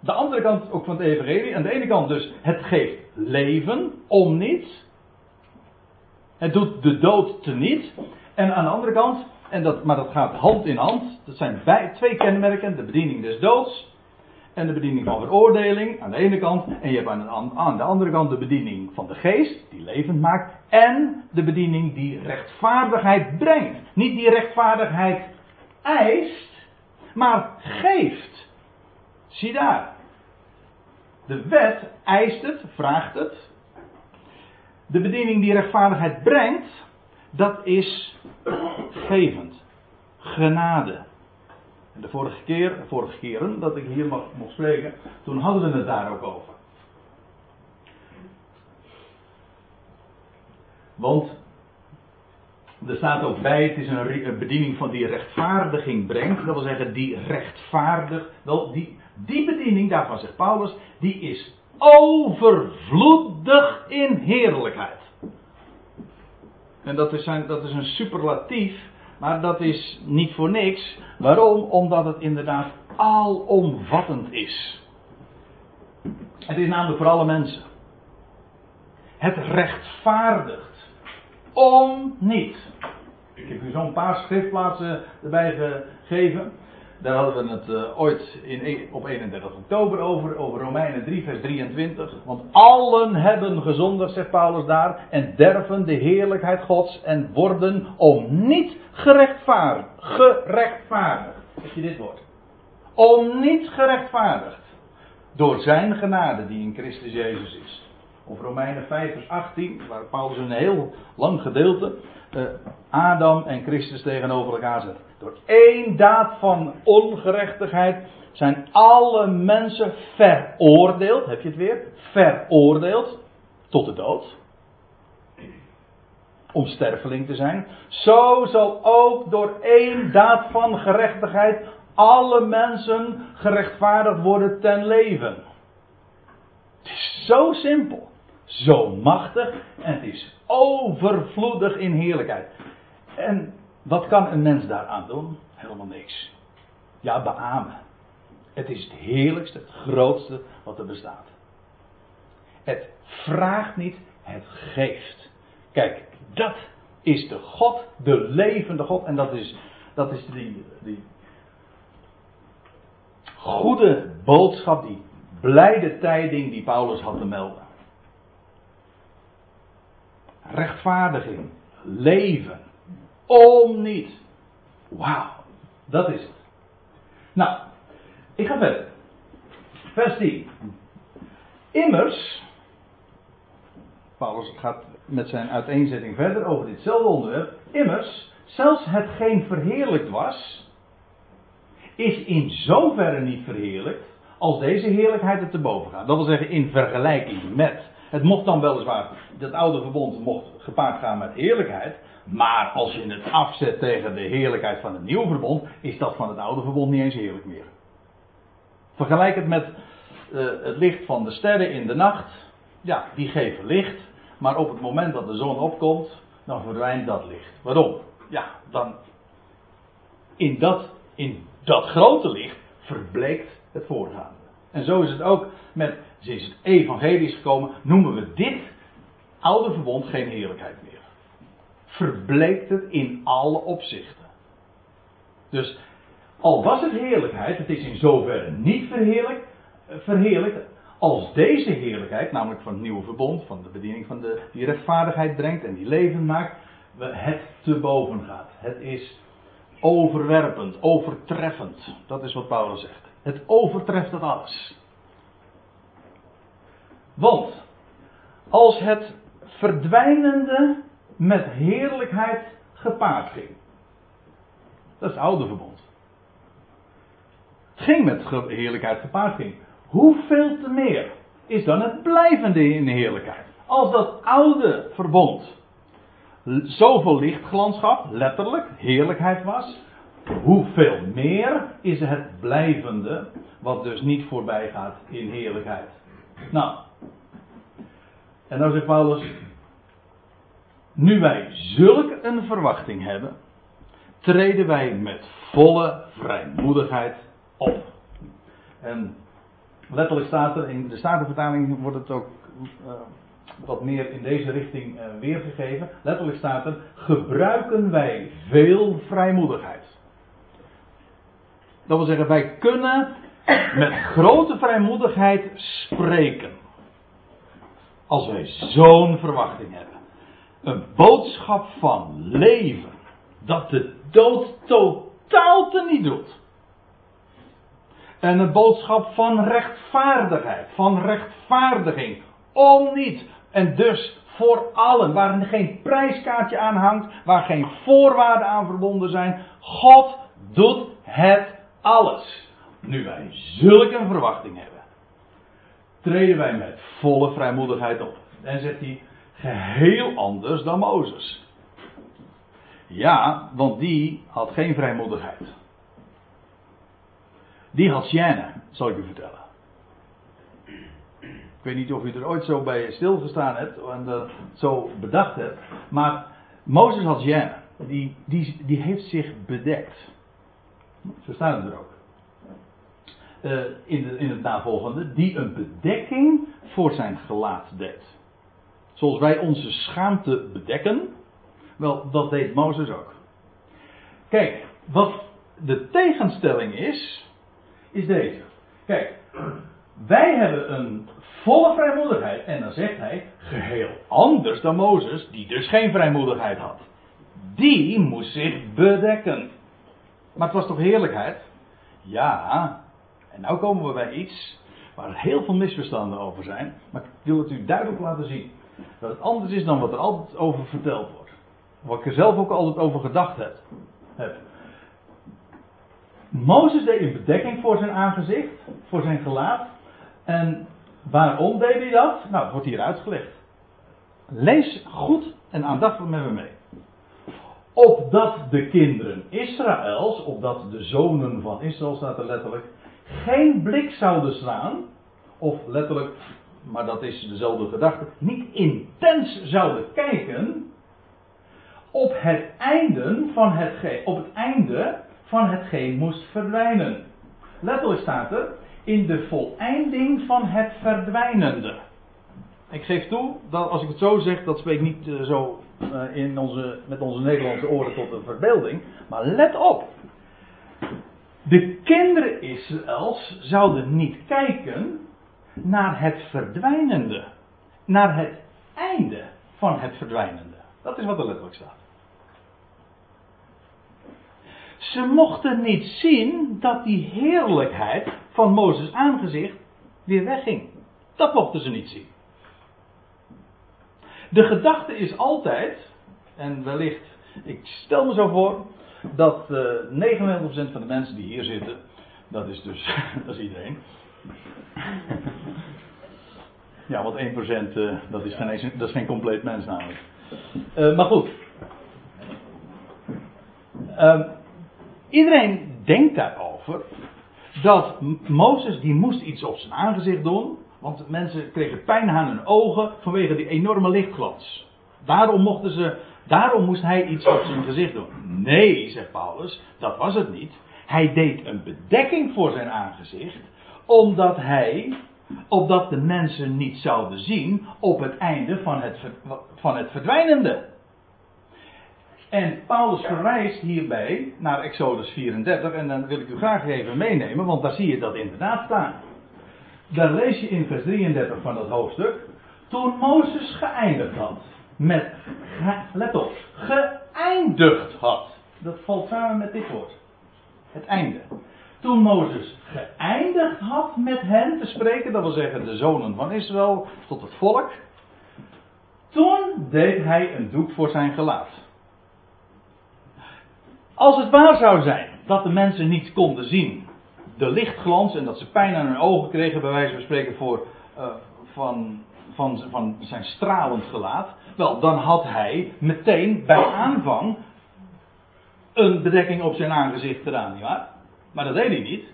de andere kant ook van het evangelie. Aan de ene kant dus, het geeft leven om niets. Het doet de dood teniet. En aan de andere kant, en dat, maar dat gaat hand in hand. Dat zijn bij, twee kenmerken. De bediening des doods en de bediening van veroordeling aan de ene kant. En je hebt aan, de andere kant de bediening van de geest, die levend maakt. En de bediening die rechtvaardigheid brengt. Niet die rechtvaardigheid eist, maar geeft. Zie daar. De wet eist het, vraagt het. De bediening die rechtvaardigheid brengt, dat is gevend. Genade. En de vorige keer, vorige keren dat ik hier mag, mocht spreken, toen hadden we het daar ook over. Want er staat ook bij, het is een bediening van die rechtvaardiging brengt. Dat wil zeggen, die rechtvaardig. Wel, die, die bediening, daarvan zegt Paulus, die is overvloedig in heerlijkheid. En dat is, een, dat is een superlatief, maar dat is niet voor niks. Waarom? Omdat het inderdaad alomvattend is. Het is namelijk voor alle mensen. Het rechtvaardigt. Om niet. Ik heb u zo'n paar schriftplaatsen erbij gegeven. Daar hadden we het uh, ooit in, e- op 31 oktober over, over Romeinen 3, vers 23. Want allen hebben gezondigd, zegt Paulus daar, en derven de heerlijkheid Gods en worden om niet gerechtvaardigd. Gerechtvaardigd. Heb je dit woord? Om niet gerechtvaardigd. Door zijn genade die in Christus Jezus is. Of Romeinen 5 vers 18, waar Paulus een heel lang gedeelte uh, Adam en Christus tegenover elkaar zet. Door één daad van ongerechtigheid zijn alle mensen veroordeeld. Heb je het weer? Veroordeeld tot de dood. Om sterfeling te zijn. Zo zal ook door één daad van gerechtigheid alle mensen gerechtvaardigd worden ten leven. Het is zo simpel. Zo machtig en het is overvloedig in heerlijkheid. En wat kan een mens daaraan doen? Helemaal niks. Ja, beamen. Het is het heerlijkste, het grootste wat er bestaat. Het vraagt niet, het geeft. Kijk, dat is de God, de levende God. En dat is, dat is die, die goede boodschap, die blijde tijding die Paulus had te melden rechtvaardiging, leven. Om niet. Wauw, dat is het. Nou, ik ga verder. Vers 10. Immers, Paulus gaat met zijn uiteenzetting verder over ditzelfde onderwerp. Immers, zelfs hetgeen verheerlijkt was, is in zoverre niet verheerlijkt als deze heerlijkheid er te boven gaat. Dat wil zeggen in vergelijking met. Het mocht dan weliswaar, dat oude verbond mocht gepaard gaan met heerlijkheid. Maar als je het afzet tegen de heerlijkheid van het nieuwe verbond, is dat van het oude verbond niet eens heerlijk meer. Vergelijk het met uh, het licht van de sterren in de nacht. Ja, die geven licht. Maar op het moment dat de zon opkomt, dan verdwijnt dat licht. Waarom? Ja, dan. In dat, in dat grote licht verbleekt het voorgaande. En zo is het ook met sinds het evangelie is gekomen, noemen we dit oude verbond geen heerlijkheid meer. Verbleekt het in alle opzichten. Dus al was het heerlijkheid, het is in zoverre niet verheerlijk, verheerlijkt als deze heerlijkheid, namelijk van het nieuwe verbond, van de bediening van de, die rechtvaardigheid brengt en die leven maakt, het te boven gaat. Het is overwerpend, overtreffend. Dat is wat Paulus zegt. Het overtreft het alles. Want als het verdwijnende met heerlijkheid gepaard ging. Dat is het oude verbond. Het ging met heerlijkheid gepaard ging. Hoeveel te meer is dan het blijvende in heerlijkheid? Als dat oude verbond zoveel lichtglans gaf, letterlijk, heerlijkheid was. Hoeveel meer is het blijvende, wat dus niet voorbij gaat in heerlijkheid? Nou, en dan zegt Paulus, nu wij zulk een verwachting hebben, treden wij met volle vrijmoedigheid op. En letterlijk staat er, in de Statenvertaling wordt het ook uh, wat meer in deze richting uh, weergegeven. Letterlijk staat er, gebruiken wij veel vrijmoedigheid. Dat wil zeggen, wij kunnen met grote vrijmoedigheid spreken. Als wij zo'n verwachting hebben. Een boodschap van leven. Dat de dood totaal te niet doet. En een boodschap van rechtvaardigheid, van rechtvaardiging. Om niet. En dus voor allen, waar geen prijskaartje aan hangt, waar geen voorwaarden aan verbonden zijn. God doet het alles. Nu wij zulke een verwachting hebben, treden wij met volle vrijmoedigheid op. En zegt hij, geheel anders dan Mozes. Ja, want die had geen vrijmoedigheid. Die had Sjenne, zal ik u vertellen. Ik weet niet of u er ooit zo bij stilgestaan hebt en uh, zo bedacht hebt. Maar Mozes had Sjenne. Die, die, die heeft zich bedekt. Zo staat het er ook. Uh, in, de, in het navolgende. Die een bedekking voor zijn gelaat deed. Zoals wij onze schaamte bedekken. Wel, dat deed Mozes ook. Kijk, wat de tegenstelling is, is deze. Kijk, wij hebben een volle vrijmoedigheid. En dan zegt hij, geheel anders dan Mozes, die dus geen vrijmoedigheid had. Die moest zich bedekken. Maar het was toch heerlijkheid? Ja, en nu komen we bij iets waar heel veel misverstanden over zijn. Maar ik wil het u duidelijk laten zien. Dat het anders is dan wat er altijd over verteld wordt. Wat ik er zelf ook altijd over gedacht heb. heb. Mozes deed een bedekking voor zijn aangezicht, voor zijn gelaat. En waarom deed hij dat? Nou, het wordt hier uitgelegd. Lees goed en aandachtig met me mee. Opdat de kinderen Israëls, opdat de zonen van Israël staat er letterlijk, geen blik zouden slaan, of letterlijk, maar dat is dezelfde gedachte, niet intens zouden kijken op het einde van hetgeen, op het einde van hetgeen moest verdwijnen. Letterlijk staat er, in de voleinding van het verdwijnende. Ik geef toe dat als ik het zo zeg, dat spreekt niet uh, zo in onze, met onze Nederlandse oren tot de verbeelding. Maar let op. De kinderen Israëls zouden niet kijken naar het verdwijnende. Naar het einde van het verdwijnende. Dat is wat er letterlijk staat. Ze mochten niet zien dat die heerlijkheid van Mozes aangezicht weer wegging. Dat mochten ze niet zien. De gedachte is altijd, en wellicht, ik stel me zo voor, dat uh, 99% van de mensen die hier zitten, dat is dus, dat is iedereen. Ja, want 1% uh, dat, is geen, dat is geen compleet mens namelijk. Uh, maar goed. Uh, Iedereen denkt daarover dat Mozes die moest iets op zijn aangezicht doen, want mensen kregen pijn aan hun ogen vanwege die enorme lichtglans. Daarom mochten ze, daarom moest hij iets op zijn gezicht doen. Nee, zegt Paulus, dat was het niet. Hij deed een bedekking voor zijn aangezicht, omdat hij, opdat de mensen niet zouden zien op het einde van het, van het verdwijnende. En Paulus verwijst hierbij naar Exodus 34, en dan wil ik u graag even meenemen, want daar zie je dat inderdaad staan. Daar lees je in vers 33 van dat hoofdstuk. Toen Mozes geëindigd had met, let op, geëindigd had. Dat valt samen met dit woord. Het einde. Toen Mozes geëindigd had met hen te spreken, dat wil zeggen de zonen van Israël tot het volk. Toen deed hij een doek voor zijn gelaat. Als het waar zou zijn dat de mensen niet konden zien de lichtglans en dat ze pijn aan hun ogen kregen, bij wijze van spreken, voor, uh, van, van, van zijn stralend gelaat, wel, dan had hij meteen bij aanvang een bedekking op zijn aangezicht gedaan, nietwaar? Maar dat deed hij niet.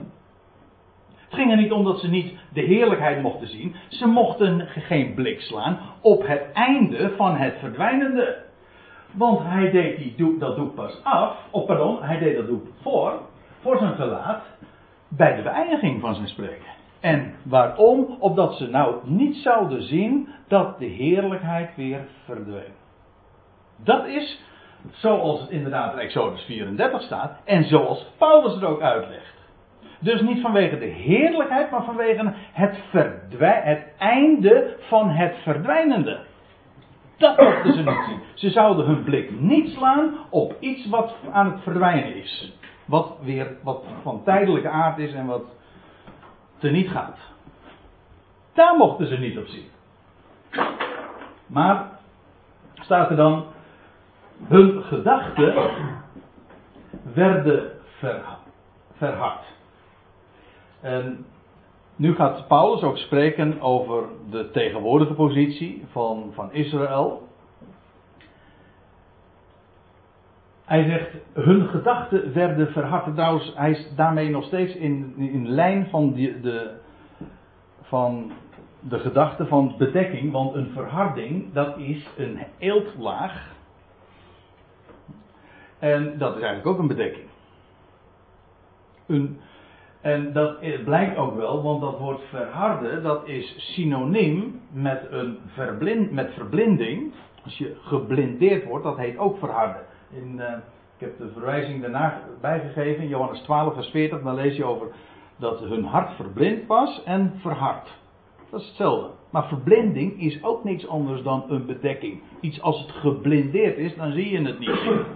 Het ging er niet om dat ze niet de heerlijkheid mochten zien. Ze mochten geen blik slaan op het einde van het verdwijnende. Want hij deed die dat doek pas af, of pardon, hij deed dat doek voor, voor zijn gelaat, bij de beëindiging van zijn spreken. En waarom? Opdat ze nou niet zouden zien dat de heerlijkheid weer verdween. Dat is zoals het inderdaad in Exodus 34 staat en zoals Paulus het ook uitlegt. Dus niet vanwege de heerlijkheid, maar vanwege het, het einde van het verdwijnende. Dat mochten ze niet zien. Ze zouden hun blik niet slaan op iets wat aan het verdwijnen is. Wat weer wat van tijdelijke aard is en wat teniet gaat. Daar mochten ze niet op zien. Maar staat er dan, hun gedachten werden verhard. En nu gaat Paulus ook spreken over de tegenwoordige positie van, van Israël. Hij zegt, hun gedachten werden verhard. Trouwens, hij is daarmee nog steeds in, in lijn van, die, de, van de gedachte van bedekking. Want een verharding, dat is een eeltlaag. En dat is eigenlijk ook een bedekking. Een, en dat blijkt ook wel, want dat woord verharden, dat is synoniem met, een verblind, met verblinding. Als je geblindeerd wordt, dat heet ook verharden. In, uh, ik heb de verwijzing daarna bijgegeven, in Johannes 12, vers 40, dan lees je over dat hun hart verblind was en verhard. Dat is hetzelfde. Maar verblinding is ook niks anders dan een bedekking. Iets als het geblindeerd is, dan zie je het niet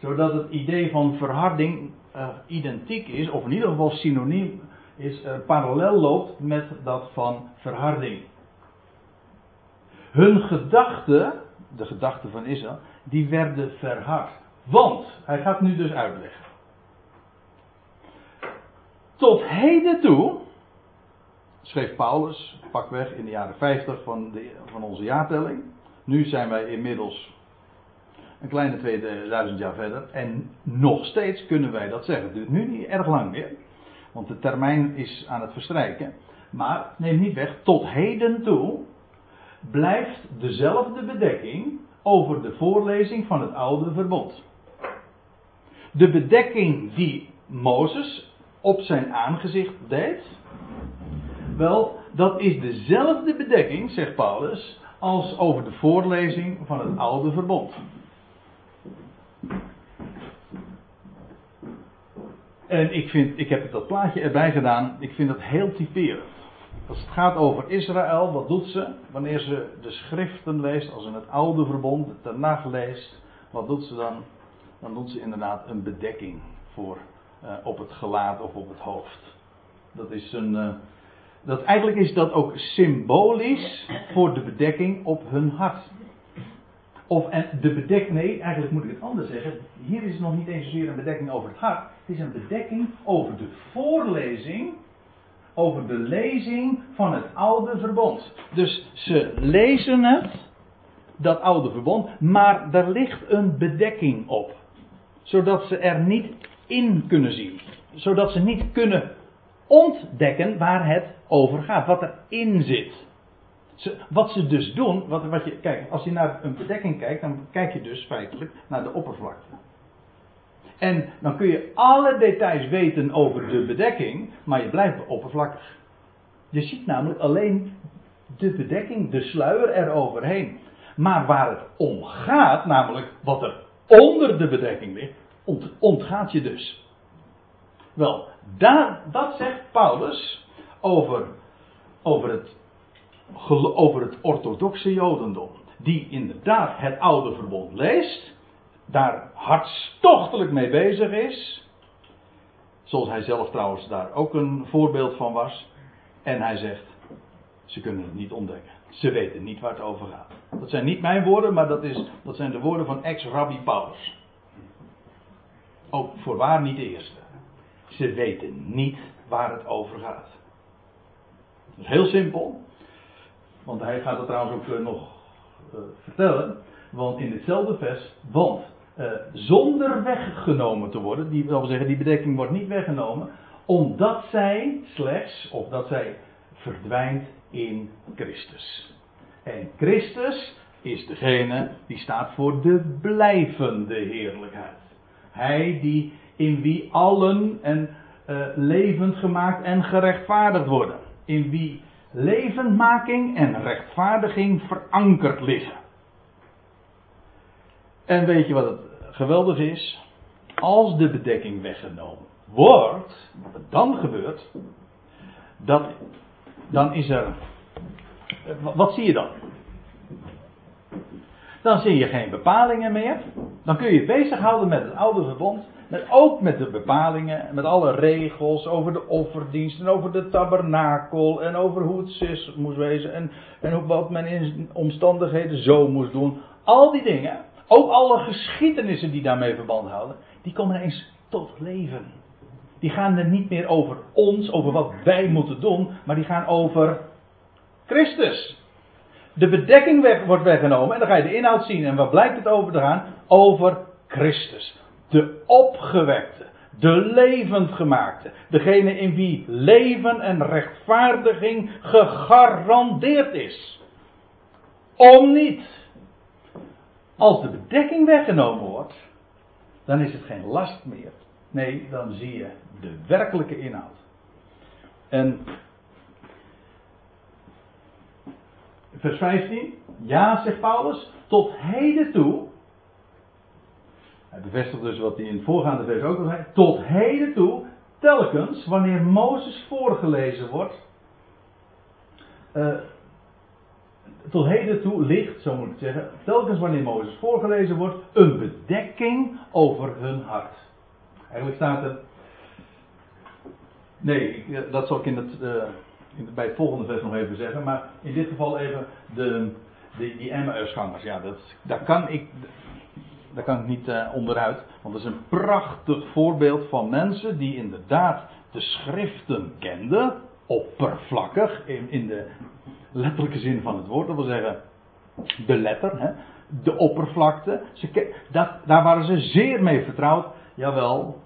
Zodat het idee van verharding uh, identiek is, of in ieder geval synoniem is, uh, parallel loopt met dat van verharding. Hun gedachten, de gedachten van Israël, die werden verhard. Want, hij gaat nu dus uitleggen. Tot heden toe, schreef Paulus, pakweg in de jaren 50 van, de, van onze jaartelling. Nu zijn wij inmiddels een kleine 2000 jaar verder. En nog steeds kunnen wij dat zeggen. Het duurt nu niet erg lang meer. Want de termijn is aan het verstrijken. Maar neem niet weg, tot heden toe blijft dezelfde bedekking over de voorlezing van het oude verbond. De bedekking die Mozes op zijn aangezicht deed, wel, dat is dezelfde bedekking, zegt Paulus, als over de voorlezing van het oude verbond. En ik, vind, ik heb dat plaatje erbij gedaan, ik vind dat heel typerend. Als het gaat over Israël, wat doet ze? Wanneer ze de schriften leest, als in het oude verbond, de leest, wat doet ze dan? Dan doet ze inderdaad een bedekking voor, uh, op het gelaat of op het hoofd. Dat is een. Uh, dat, eigenlijk is dat ook symbolisch voor de bedekking op hun hart. Of en de bedekking, nee, eigenlijk moet ik het anders zeggen. Hier is het nog niet eens zozeer een bedekking over het hart. Het is een bedekking over de voorlezing, over de lezing van het oude verbond. Dus ze lezen het, dat oude verbond, maar er ligt een bedekking op. Zodat ze er niet in kunnen zien. Zodat ze niet kunnen ontdekken waar het over gaat, wat erin zit wat ze dus doen, wat, wat je, kijk, als je naar een bedekking kijkt, dan kijk je dus feitelijk naar de oppervlakte. En dan kun je alle details weten over de bedekking, maar je blijft oppervlakkig. Je ziet namelijk alleen de bedekking, de sluier eroverheen. Maar waar het om gaat, namelijk wat er onder de bedekking ligt, ontgaat je dus. Wel, daar, dat zegt Paulus over, over het over het orthodoxe Jodendom. Die inderdaad het oude verbond leest. Daar hartstochtelijk mee bezig is. Zoals hij zelf trouwens daar ook een voorbeeld van was. En hij zegt, ze kunnen het niet ontdekken. Ze weten niet waar het over gaat. Dat zijn niet mijn woorden, maar dat, is, dat zijn de woorden van ex-rabbi Paulus. Ook voorwaar niet de eerste. Ze weten niet waar het over gaat. Dat is heel simpel. Want hij gaat het trouwens ook eh, nog uh, vertellen. Want in ditzelfde vers, want uh, zonder weggenomen te worden, die wil zeggen, die bedekking wordt niet weggenomen, omdat zij slechts, of dat zij verdwijnt in Christus. En Christus is degene die staat voor de blijvende heerlijkheid. Hij die in wie allen en uh, levend gemaakt en gerechtvaardigd worden. In wie levendmaking en rechtvaardiging verankerd liggen. En weet je wat het geweldig is? Als de bedekking weggenomen wordt, wat dan gebeurt, dat, dan is er. Wat zie je dan? Dan zie je geen bepalingen meer. Dan kun je je bezighouden met het oude verbond. Met, ook met de bepalingen, met alle regels over de offerdienst en over de tabernakel en over hoe het moest wezen en, en wat men in omstandigheden zo moest doen. Al die dingen, ook alle geschiedenissen die daarmee verband houden, die komen ineens tot leven. Die gaan er niet meer over ons, over wat wij moeten doen, maar die gaan over Christus. De bedekking wordt weggenomen en dan ga je de inhoud zien. En wat blijkt het over te gaan? Over Christus. De opgewekte, de levendgemaakte. Degene in wie leven en rechtvaardiging gegarandeerd is. Om niet. Als de bedekking weggenomen wordt, dan is het geen last meer. Nee, dan zie je de werkelijke inhoud. En vers 15. Ja, zegt Paulus, tot heden toe. Hij bevestigt dus wat hij in het voorgaande vers ook al zei. Tot heden toe, telkens wanneer Mozes voorgelezen wordt. Uh, tot heden toe ligt, zo moet ik zeggen, telkens wanneer Mozes voorgelezen wordt, een bedekking over hun hart. Eigenlijk staat er. Nee, dat zal ik in het. Uh, bij het volgende vers nog even zeggen. Maar in dit geval even de, de, die Emmausgangers. Ja, dat, daar kan ik, daar kan ik niet uh, onderuit. Want dat is een prachtig voorbeeld van mensen die inderdaad de schriften kenden. Oppervlakkig, in, in de letterlijke zin van het woord. Dat wil zeggen, de letter, hè, de oppervlakte. Ze, dat, daar waren ze zeer mee vertrouwd. Jawel.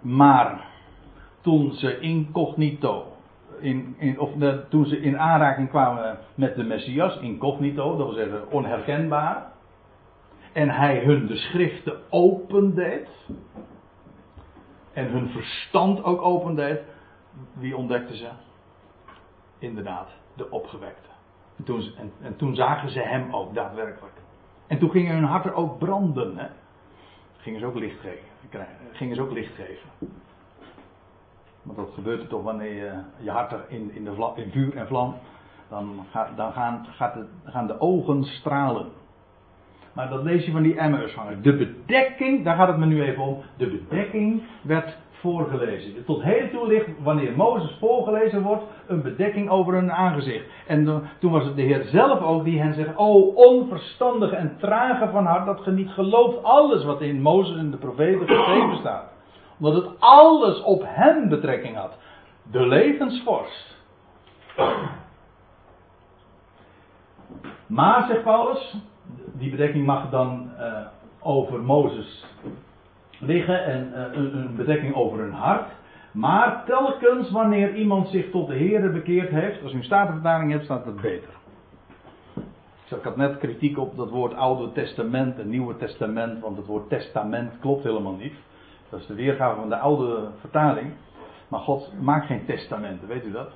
Maar toen ze incognito in, in, of toen ze in aanraking kwamen met de Messias, incognito, dat wil zeggen onherkenbaar, en hij hun de schriften opendeed, en hun verstand ook opendeed, wie ontdekten ze? Inderdaad, de opgewekte. En toen, en, en toen zagen ze hem ook daadwerkelijk. En toen gingen hun harten ook branden. Hè? Gingen ze ook licht geven. Gingen ze ook licht geven. Want dat gebeurt er toch wanneer je je hart in, in, de in vuur en vlam. Dan, dan gaan, gaat de, gaan de ogen stralen. Maar dat lees je van die Emmausganger. De bedekking, daar gaat het me nu even om. De bedekking werd voorgelezen. Tot heden toe ligt, wanneer Mozes voorgelezen wordt, een bedekking over hun aangezicht. En toen was het de Heer zelf ook die hen zegt: O onverstandige en trage van hart, dat ge niet gelooft alles wat in Mozes en de profeten geschreven staat omdat het alles op hem betrekking had. De levensvorst. Maar, zegt Paulus, die bedekking mag dan uh, over Mozes liggen en uh, een, een bedekking over hun hart. Maar telkens wanneer iemand zich tot de Heer bekeerd heeft, als u een statenvertaling hebt, staat het beter. Ik had net kritiek op dat woord Oude Testament en Nieuwe Testament, want het woord testament klopt helemaal niet. Dat is de weergave van de oude vertaling. Maar God maakt geen testamenten, weet u dat? Dat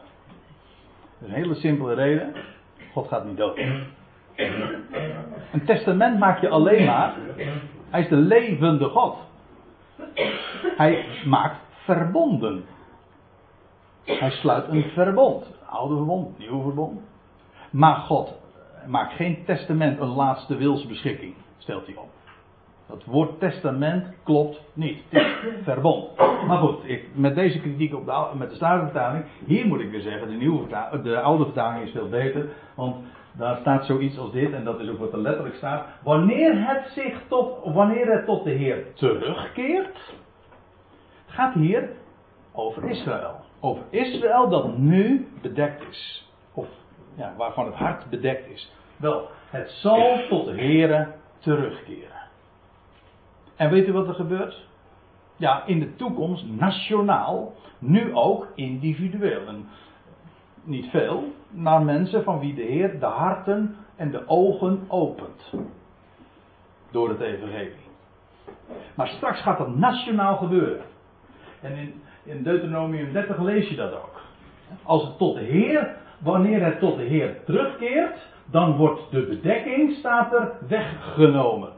is een hele simpele reden. God gaat niet dood. Een testament maak je alleen maar. Hij is de levende God. Hij maakt verbonden. Hij sluit een verbond. Oude verbond, nieuwe verbond. Maar God maakt geen testament, een laatste wilsbeschikking, stelt hij op. Dat woord testament klopt niet. Het is verbond. Maar goed, met deze kritiek op de, met de Statenvertaling. Hier moet ik weer zeggen, de, nieuwe de oude vertaling is veel beter. Want daar staat zoiets als dit, en dat is ook wat er letterlijk staat. Wanneer het zich tot, wanneer het tot de Heer terugkeert. Gaat hier over Israël. Over Israël dat nu bedekt is. Of ja, waarvan het hart bedekt is. Wel, het zal tot de Heer terugkeren. En weet u wat er gebeurt? Ja, in de toekomst nationaal, nu ook individueel. En niet veel, maar mensen van wie de Heer de harten en de ogen opent. Door het Evangelie. Maar straks gaat dat nationaal gebeuren. En in, in Deuteronomium 30 lees je dat ook. Als het tot de Heer, wanneer het tot de Heer terugkeert, dan wordt de bedekking, staat er, weggenomen.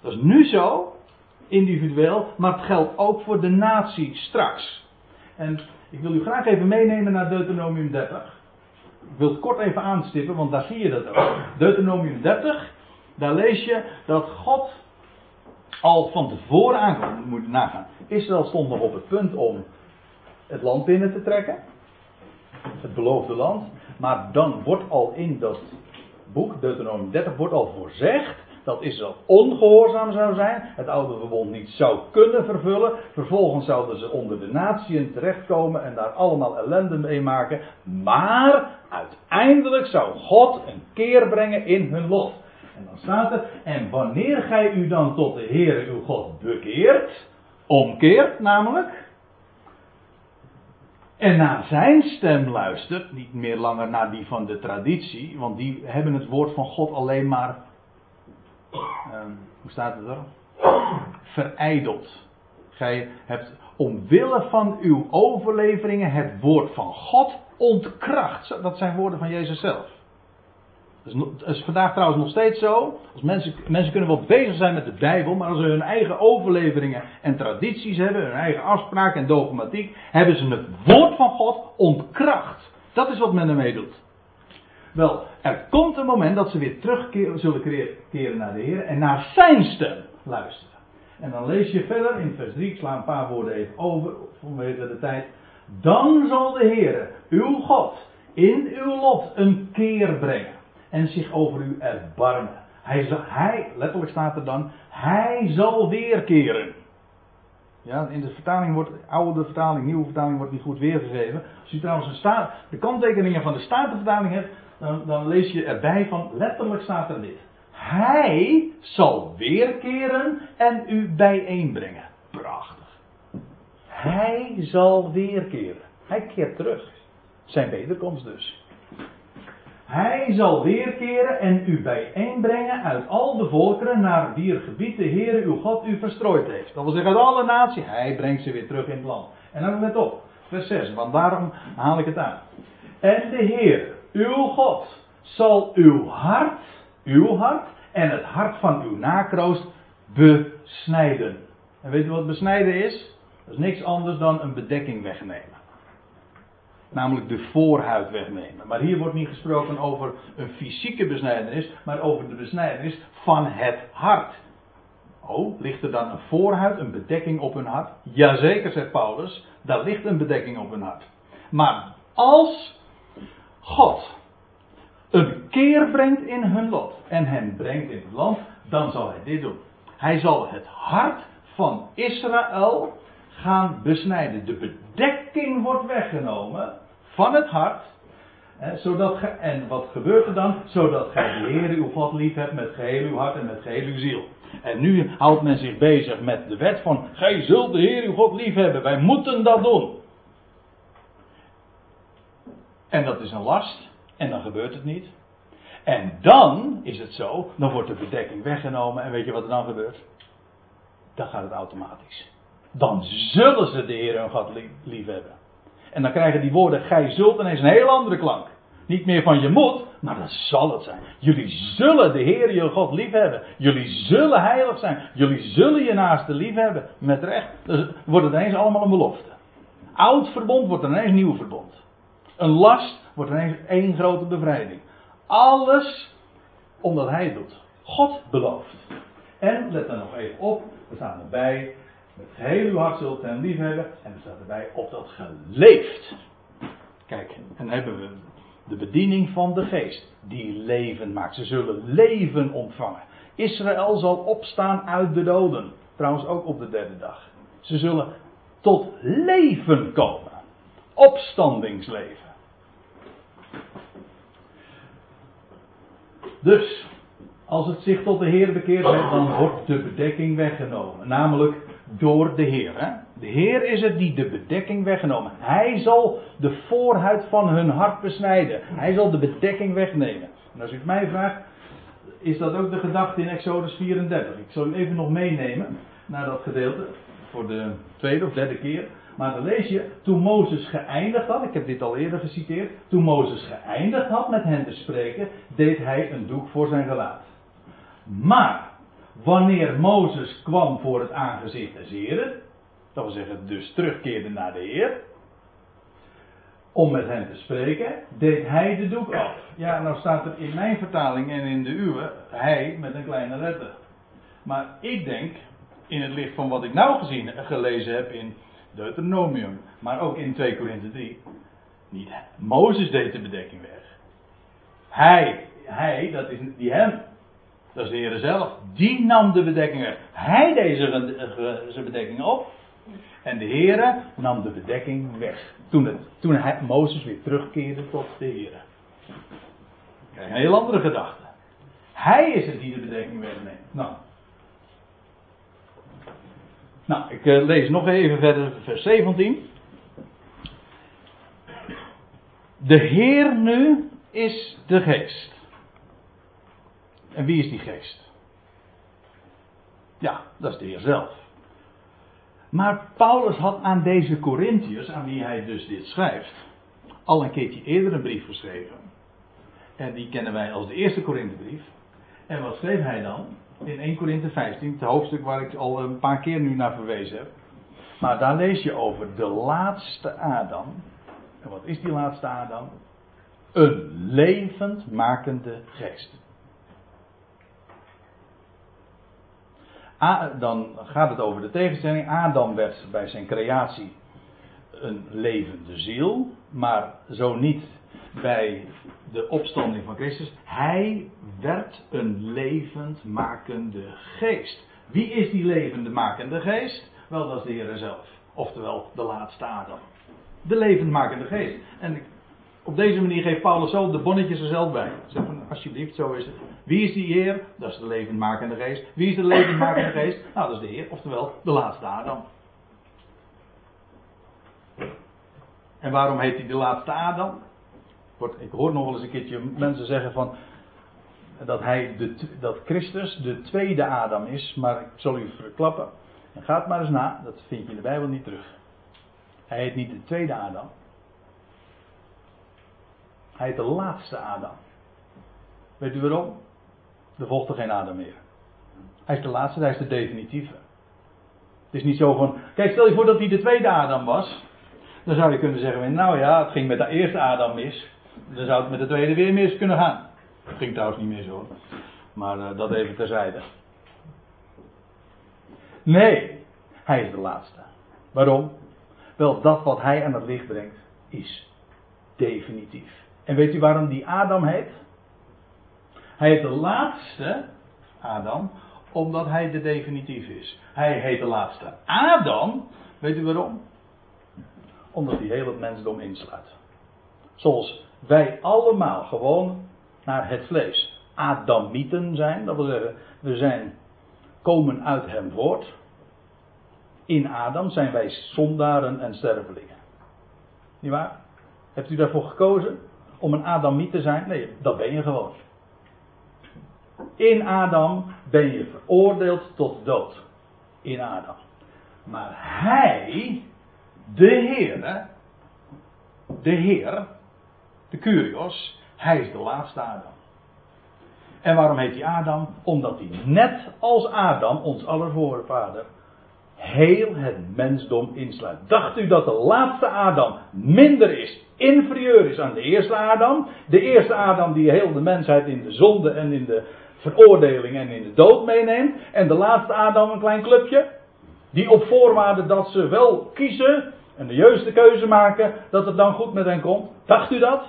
Dat is nu zo, individueel, maar het geldt ook voor de natie straks. En ik wil u graag even meenemen naar Deuteronomium 30. Ik wil het kort even aanstippen, want daar zie je dat ook. Deuteronomium 30, daar lees je dat God al van tevoren aankomt. Moet nagaan. Israël stond nog op het punt om het land binnen te trekken. Het beloofde land. Maar dan wordt al in dat boek, Deuteronomium 30, wordt al voorzegd dat Israël ongehoorzaam zou zijn, het oude verbond niet zou kunnen vervullen. Vervolgens zouden ze onder de natieën terechtkomen en daar allemaal ellende mee maken. Maar uiteindelijk zou God een keer brengen in hun lot. En dan staat er, en wanneer gij u dan tot de Heere uw God bekeert, omkeert namelijk, en naar zijn stem luistert, niet meer langer naar die van de traditie, want die hebben het woord van God alleen maar um, hoe staat het er? Verijdeld. Gij hebt omwille van uw overleveringen het woord van God ontkracht. Dat zijn woorden van Jezus zelf. Dat is, vandaag trouwens nog steeds zo. Als mensen, mensen kunnen wel bezig zijn met de Bijbel, maar als ze hun eigen overleveringen en tradities hebben, hun eigen afspraken en dogmatiek, hebben ze het woord van God ontkracht. Dat is wat men ermee doet. Wel, er komt een moment dat ze weer terug zullen keren naar de Heer en naar zijn stem luisteren. En dan lees je verder in vers 3, ik sla een paar woorden even over, vanwege de tijd. Dan zal de Heer, uw God, in uw lot een keer brengen en zich over u erbarmen. Hij, hij, letterlijk staat er dan, hij zal weerkeren. Ja, in de vertaling wordt, oude vertaling, nieuwe vertaling wordt niet goed weergegeven. Als u trouwens een de kanttekeningen van de Statenvertaling hebt, dan, dan lees je erbij van, letterlijk staat er dit. Hij zal weerkeren en u bijeenbrengen. Prachtig. Hij zal weerkeren. Hij keert terug. Zijn wederkomst dus. Hij zal weerkeren en u bijeenbrengen uit al de volkeren naar wier gebied de Heer uw God u verstrooid heeft. Dat wil zeggen uit alle naties. Hij brengt ze weer terug in het land. En dan let op, vers 6, want daarom haal ik het aan. En de Heer, uw God, zal uw hart, uw hart en het hart van uw nakroost besnijden. En weet u wat besnijden is? Dat is niks anders dan een bedekking wegnemen namelijk de voorhuid wegnemen. Maar hier wordt niet gesproken over een fysieke besnijdenis, maar over de besnijdenis van het hart. Oh, ligt er dan een voorhuid, een bedekking op hun hart? Jazeker, zegt Paulus, daar ligt een bedekking op hun hart. Maar als God een keer brengt in hun lot en hen brengt in het land, dan zal hij dit doen. Hij zal het hart van Israël gaan besnijden. De bedekking wordt weggenomen van het hart. Hè, zodat ge, en wat gebeurt er dan? Zodat gij de Heer uw God lief hebt met geheel uw hart en met geheel uw ziel. En nu houdt men zich bezig met de wet van gij zult de Heer uw God lief hebben. Wij moeten dat doen. En dat is een last. En dan gebeurt het niet. En dan is het zo, dan wordt de bedekking weggenomen. En weet je wat er dan gebeurt? Dan gaat het automatisch. Dan zullen ze de Heer hun God lief hebben. En dan krijgen die woorden gij zult ineens een heel andere klank. Niet meer van je moet, maar dat zal het zijn. Jullie zullen de Heer je God lief hebben. Jullie zullen heilig zijn. Jullie zullen je naaste lief hebben. Met recht. Dus wordt het ineens allemaal een belofte. Oud verbond wordt ineens nieuw verbond. Een last wordt ineens één grote bevrijding. Alles omdat hij doet. God belooft. En let er nog even op, we staan erbij. Met heel uw hart zult hem lief hebben. En er staat erbij, opdat geleefd. Kijk, en dan hebben we de bediening van de geest. Die leven maakt. Ze zullen leven ontvangen. Israël zal opstaan uit de doden. Trouwens ook op de derde dag. Ze zullen tot leven komen. Opstandingsleven. Dus, als het zich tot de Heer bekeert, dan wordt de bedekking weggenomen. Namelijk door de Heer. Hè? De Heer is het die de bedekking weggenomen. Hij zal de voorhuid van hun hart besnijden. Hij zal de bedekking wegnemen. En als u het mij vraagt, is dat ook de gedachte in Exodus 34. Ik zal u even nog meenemen naar dat gedeelte. Voor de tweede of derde keer. Maar dan lees je, toen Mozes geëindigd had, ik heb dit al eerder geciteerd. Toen Mozes geëindigd had met hen te spreken, deed hij een doek voor zijn gelaat. Maar wanneer Mozes kwam voor het aangezicht des Heren, dat wil zeggen dus terugkeerde naar de Heer, om met hem te spreken, deed hij de doek af. Ja, nou staat er in mijn vertaling en in de uwe, hij met een kleine letter. Maar ik denk, in het licht van wat ik nou gezien, gelezen heb in Deuteronomium, maar ook in 2 Korinthe 3. Niet Mozes deed de bedekking weg. Hij, hij, dat is die hem. Dat is de Heer zelf. Die nam de bedekking weg. Hij deed zijn bedekking op. En de Heer nam de bedekking weg. Toen, het, toen hij, Mozes weer terugkeerde tot de Heer. Kijk, een heel andere gedachte. Hij is het die de bedekking wegneemt. Nou. Nou, ik uh, lees nog even verder, vers 17. De Heer nu is de geest. En wie is die geest? Ja, dat is de Heer zelf. Maar Paulus had aan deze Corinthiërs, aan wie hij dus dit schrijft, al een keertje eerder een brief geschreven. En die kennen wij als de eerste Korinthebrief. En wat schreef hij dan? In 1 Korinthe 15, het hoofdstuk waar ik al een paar keer nu naar verwezen heb. Maar daar lees je over de laatste Adam. En wat is die laatste Adam? Een levend makende geest. Dan gaat het over de tegenstelling. Adam werd bij zijn creatie een levende ziel, maar zo niet bij de opstanding van Christus. Hij werd een levend makende geest. Wie is die levende makende geest? Wel, dat is de Heer zelf. Oftewel, de laatste Adam. De levendmakende geest. En op deze manier geeft Paulus zo de bonnetjes er zelf bij. Zeg van, alsjeblieft, zo is het. Wie is die Heer? Dat is de levendmakende geest. Wie is de levendmakende geest? Nou, dat is de Heer, oftewel de laatste Adam. En waarom heet hij de laatste Adam? Ik hoor nog wel eens een keertje mensen zeggen van dat, hij de, dat Christus de tweede Adam is, maar ik zal u verklappen. En gaat maar eens na, dat vind je in de Bijbel niet terug. Hij heet niet de tweede Adam. Hij heet de laatste Adam. Weet u waarom? Er volgt er geen Adam meer. Hij is de laatste, hij is de definitieve. Het is niet zo van. Kijk, stel je voor dat hij de tweede Adam was. Dan zou je kunnen zeggen: Nou ja, het ging met de eerste Adam mis. Dan zou het met de tweede weer mis kunnen gaan. Het ging trouwens niet meer zo. Maar uh, dat even terzijde. Nee, hij is de laatste. Waarom? Wel, dat wat hij aan het licht brengt, is definitief. En weet u waarom die Adam heet? Hij heet de laatste Adam, omdat hij de definitief is. Hij heet de laatste Adam, weet u waarom? Omdat hij heel het mensdom insluit. Zoals wij allemaal gewoon naar het vlees Adamieten zijn, dat wil zeggen, we zijn, komen uit hem voort. In Adam zijn wij zondaren en stervelingen. Niet waar? Hebt u daarvoor gekozen? Om een Adamiet te zijn? Nee, dat ben je gewoon. In Adam ben je veroordeeld tot dood. In Adam. Maar hij, de Heer, de Heer, de Curios, hij is de laatste Adam. En waarom heet hij Adam? Omdat hij net als Adam, ons aller voorvader, heel het mensdom insluit. Dacht u dat de laatste Adam minder is, inferieur is aan de eerste Adam? De eerste Adam die heel de mensheid in de zonde en in de veroordeling en in de dood meeneemt. En de laatste Adam een klein clubje. Die op voorwaarde dat ze wel kiezen en de juiste keuze maken, dat het dan goed met hen komt. Dacht u dat?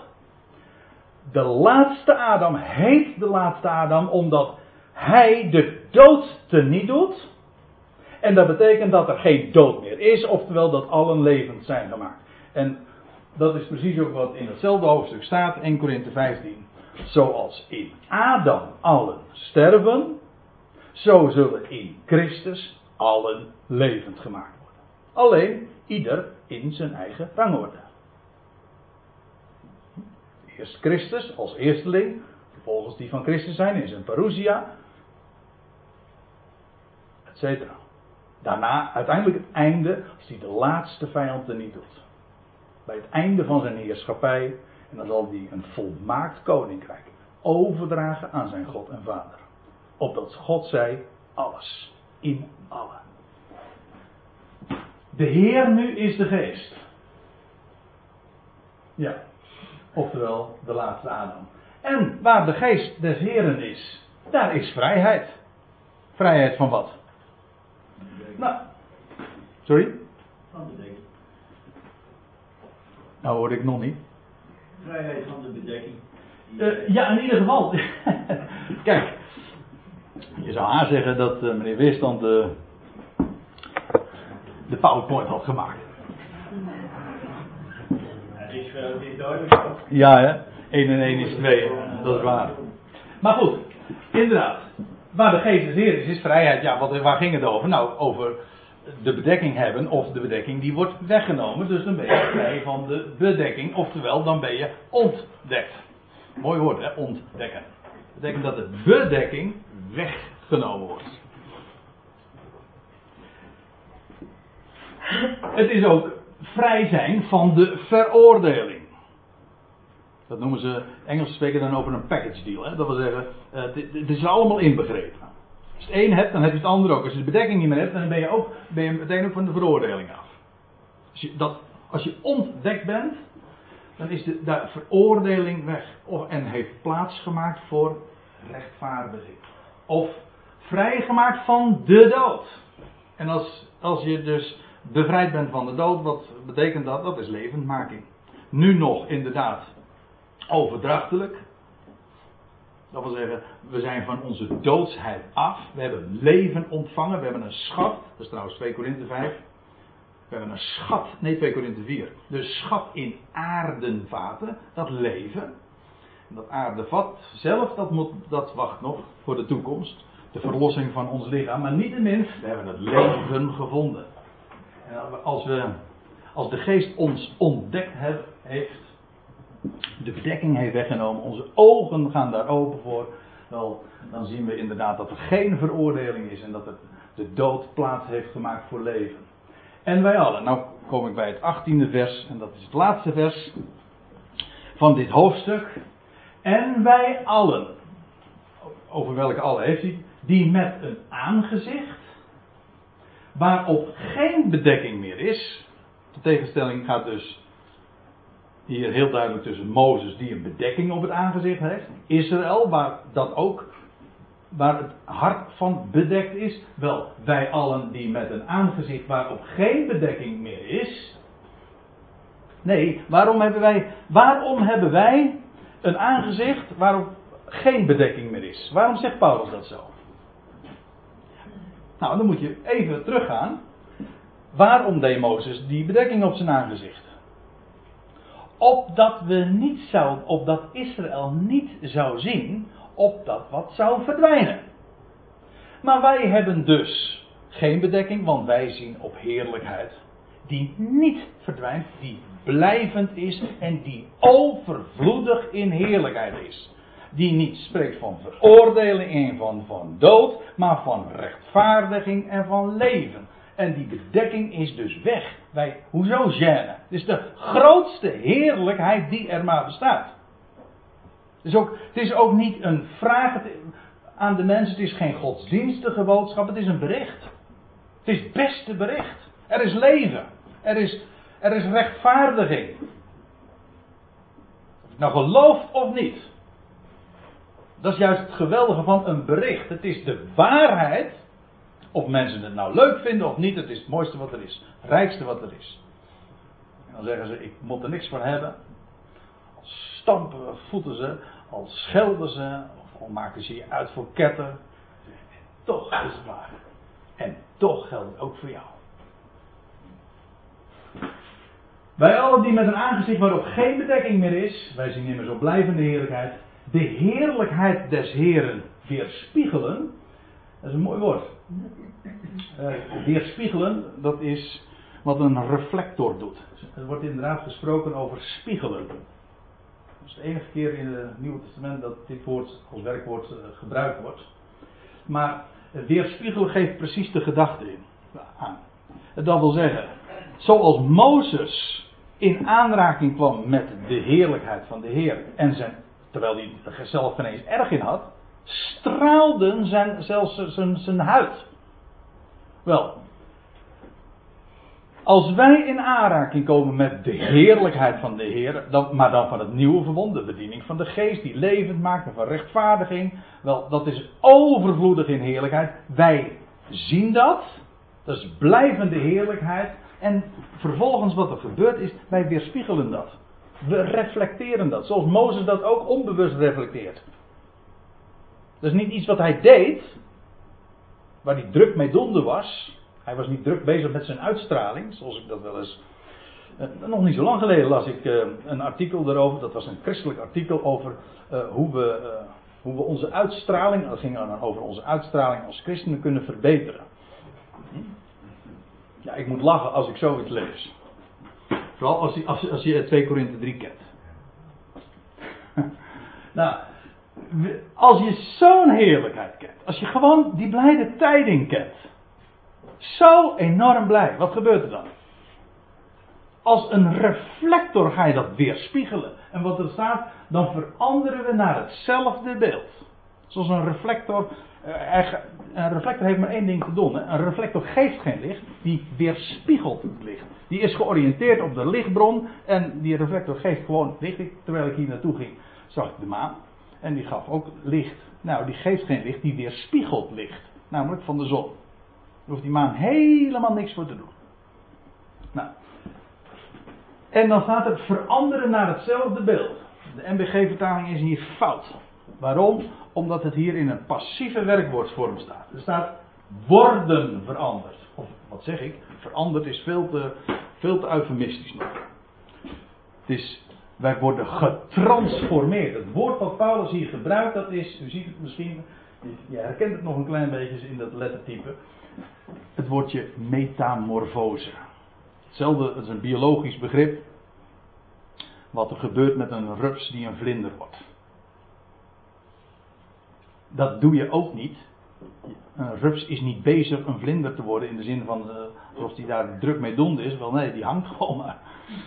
De laatste Adam heet de laatste Adam omdat hij de dood teniet doet en dat betekent dat er geen dood meer is, oftewel dat allen levend zijn gemaakt. En dat is precies ook wat in hetzelfde hoofdstuk staat, 1 Korinthe 15. Zoals in Adam allen sterven, zo zullen in Christus allen levend gemaakt worden. Alleen ieder in zijn eigen rangorde. Eerst Christus als eersteling, vervolgens die van Christus zijn in zijn parousia, etc. Daarna, uiteindelijk het einde, als hij de laatste vijand er niet doet. Bij het einde van zijn heerschappij. En dan zal hij een volmaakt koninkrijk overdragen aan zijn God en Vader. Opdat God zei: alles. In allen. De Heer nu is de geest. Ja. Oftewel de laatste Adam. En waar de geest des Heren is, daar is vrijheid. Vrijheid van wat? Nou, sorry? Van bedekking. Nou hoor ik nog niet. Vrijheid van de bedekking. Uh, ja, in ieder geval. Kijk, je zou haar zeggen dat uh, meneer Weerstand de, de PowerPoint had gemaakt. Het is, het is duidelijk. Ja, hè? 1 en 1 is 2, dat is waar. Maar goed, inderdaad. Waar de geest des Heer is, is vrijheid. Ja, wat, waar ging het over? Nou, over de bedekking hebben of de bedekking die wordt weggenomen. Dus dan ben je vrij van de bedekking, oftewel dan ben je ontdekt. Mooi woord, hè? Ontdekken. Dat betekent dat de bedekking weggenomen wordt. Het is ook vrij zijn van de veroordeling. Dat noemen ze, Engels spreken dan over een package deal. Hè? Dat wil zeggen, uh, het is allemaal inbegrepen. Als je het een hebt, dan heb je het ander ook. Als je de bedekking niet meer hebt, dan ben je, ook, ben je meteen ook van de veroordeling af. Als je, dat, als je ontdekt bent, dan is de, de veroordeling weg. Of, en heeft plaats gemaakt voor rechtvaardiging. Of vrijgemaakt van de dood. En als, als je dus bevrijd bent van de dood, wat betekent dat? Dat is levendmaking. Nu nog inderdaad overdrachtelijk. Dat wil zeggen, we zijn van onze doodsheid af. We hebben leven ontvangen. We hebben een schat. Dat is trouwens 2 Korinthe 5. We hebben een schat. Nee, 2 Korinthe 4. De schat in aardenvaten. Dat leven. En dat aardevat zelf, dat, moet, dat wacht nog voor de toekomst. De verlossing van ons lichaam. Maar niet minst, we hebben het leven gevonden. En als, we, als de geest ons ontdekt heeft, de bedekking heeft weggenomen, onze ogen gaan daar open voor, wel, dan zien we inderdaad dat er geen veroordeling is en dat het de dood plaats heeft gemaakt voor leven. En wij allen, nou kom ik bij het achttiende vers, en dat is het laatste vers van dit hoofdstuk. En wij allen, over welke allen heeft hij, die met een aangezicht, waarop geen bedekking meer is, de tegenstelling gaat dus hier heel duidelijk tussen Mozes die een bedekking op het aangezicht heeft. Israël, waar dat ook, waar het hart van bedekt is. Wel, wij allen die met een aangezicht waarop geen bedekking meer is. Nee, waarom hebben wij, waarom hebben wij een aangezicht waarop geen bedekking meer is? Waarom zegt Paulus dat zo? Nou, dan moet je even teruggaan. Waarom deed Mozes die bedekking op zijn aangezicht? Opdat we niet zouden, opdat Israël niet zou zien, opdat wat zou verdwijnen. Maar wij hebben dus geen bedekking, want wij zien op heerlijkheid die niet verdwijnt, die blijvend is en die overvloedig in heerlijkheid is. Die niet spreekt van veroordeling en van, van dood, maar van rechtvaardiging en van leven. En die bedekking is dus weg. Wij, hoezo gêne? Het is de grootste heerlijkheid die er maar bestaat. Het is ook, het is ook niet een vraag aan de mensen. Het is geen godsdienstige boodschap. Het is een bericht. Het is het beste bericht. Er is leven. Er is, er is rechtvaardiging. Of je nou gelooft of niet. Dat is juist het geweldige van een bericht. Het is de waarheid of mensen het nou leuk vinden of niet, het is het mooiste wat er is. Het rijkste wat er is. En dan zeggen ze, ik moet er niks van hebben. Al stampen, voeten ze, al schelden ze, of al maken ze je uit voor ketter. Toch is het waar. En toch geldt het ook voor jou. Wij allen die met een aangezicht waarop geen bedekking meer is, wij zien immers op blijvende heerlijkheid, de heerlijkheid des Heren weerspiegelen. Dat is een mooi woord. Uh, weerspiegelen, dat is wat een reflector doet. Er wordt inderdaad gesproken over spiegelen. Dat is de enige keer in het Nieuwe Testament dat dit woord als werkwoord uh, gebruikt wordt. Maar weerspiegelen geeft precies de gedachte in, aan. Dat wil zeggen, zoals Mozes in aanraking kwam met de heerlijkheid van de Heer en zijn, terwijl hij er zelf geen eens erg in had, straalden zijn, zelfs zijn, zijn huid. Wel, als wij in aanraking komen met de heerlijkheid van de Heer, dan, maar dan van het nieuwe verbond, de bediening van de geest die levend maakt en van rechtvaardiging, wel, dat is overvloedig in heerlijkheid. Wij zien dat Dat is blijvende heerlijkheid. En vervolgens wat er gebeurt is, wij weerspiegelen dat. We reflecteren dat. Zoals Mozes dat ook onbewust reflecteert. Dat is niet iets wat hij deed, waar hij druk mee donde was. Hij was niet druk bezig met zijn uitstraling, zoals ik dat wel eens. Eh, nog niet zo lang geleden las ik eh, een artikel daarover. Dat was een christelijk artikel over eh, hoe, we, hoe we onze uitstraling. Dat ging over onze uitstraling als christenen kunnen verbeteren. Ja, ik moet lachen als ik zoiets lees. Vooral als, als, als je 2 Korinthe 3 kent. nou, als je zo'n heerlijkheid kent. Als je gewoon die blijde tijding kent. Zo enorm blij. Wat gebeurt er dan? Als een reflector ga je dat weerspiegelen. En wat er staat, dan veranderen we naar hetzelfde beeld. Zoals een reflector. Eh, een reflector heeft maar één ding te doen. Hè? Een reflector geeft geen licht, die weerspiegelt het licht. Die is georiënteerd op de lichtbron en die reflector geeft gewoon licht. Terwijl ik hier naartoe ging, zag ik de maan. En die gaf ook licht. Nou, die geeft geen licht, die weerspiegelt licht. Namelijk van de zon. Daar hoeft die maan helemaal niks voor te doen. Nou. En dan staat het veranderen naar hetzelfde beeld. De MBG-vertaling is hier fout. Waarom? Omdat het hier in een passieve werkwoordsvorm staat. Er staat worden veranderd. Of wat zeg ik? Veranderd is veel te, veel te eufemistisch. Het is wij worden getransformeerd. Het woord wat Paulus hier gebruikt, dat is, u ziet het misschien, je herkent het nog een klein beetje in dat lettertype. Het woordje metamorfose. Hetzelfde, het is een biologisch begrip. Wat er gebeurt met een rups die een vlinder wordt. Dat doe je ook niet. Een rups is niet bezig een vlinder te worden in de zin van uh, alsof hij daar druk mee dond is. Wel nee, die hangt gewoon maar.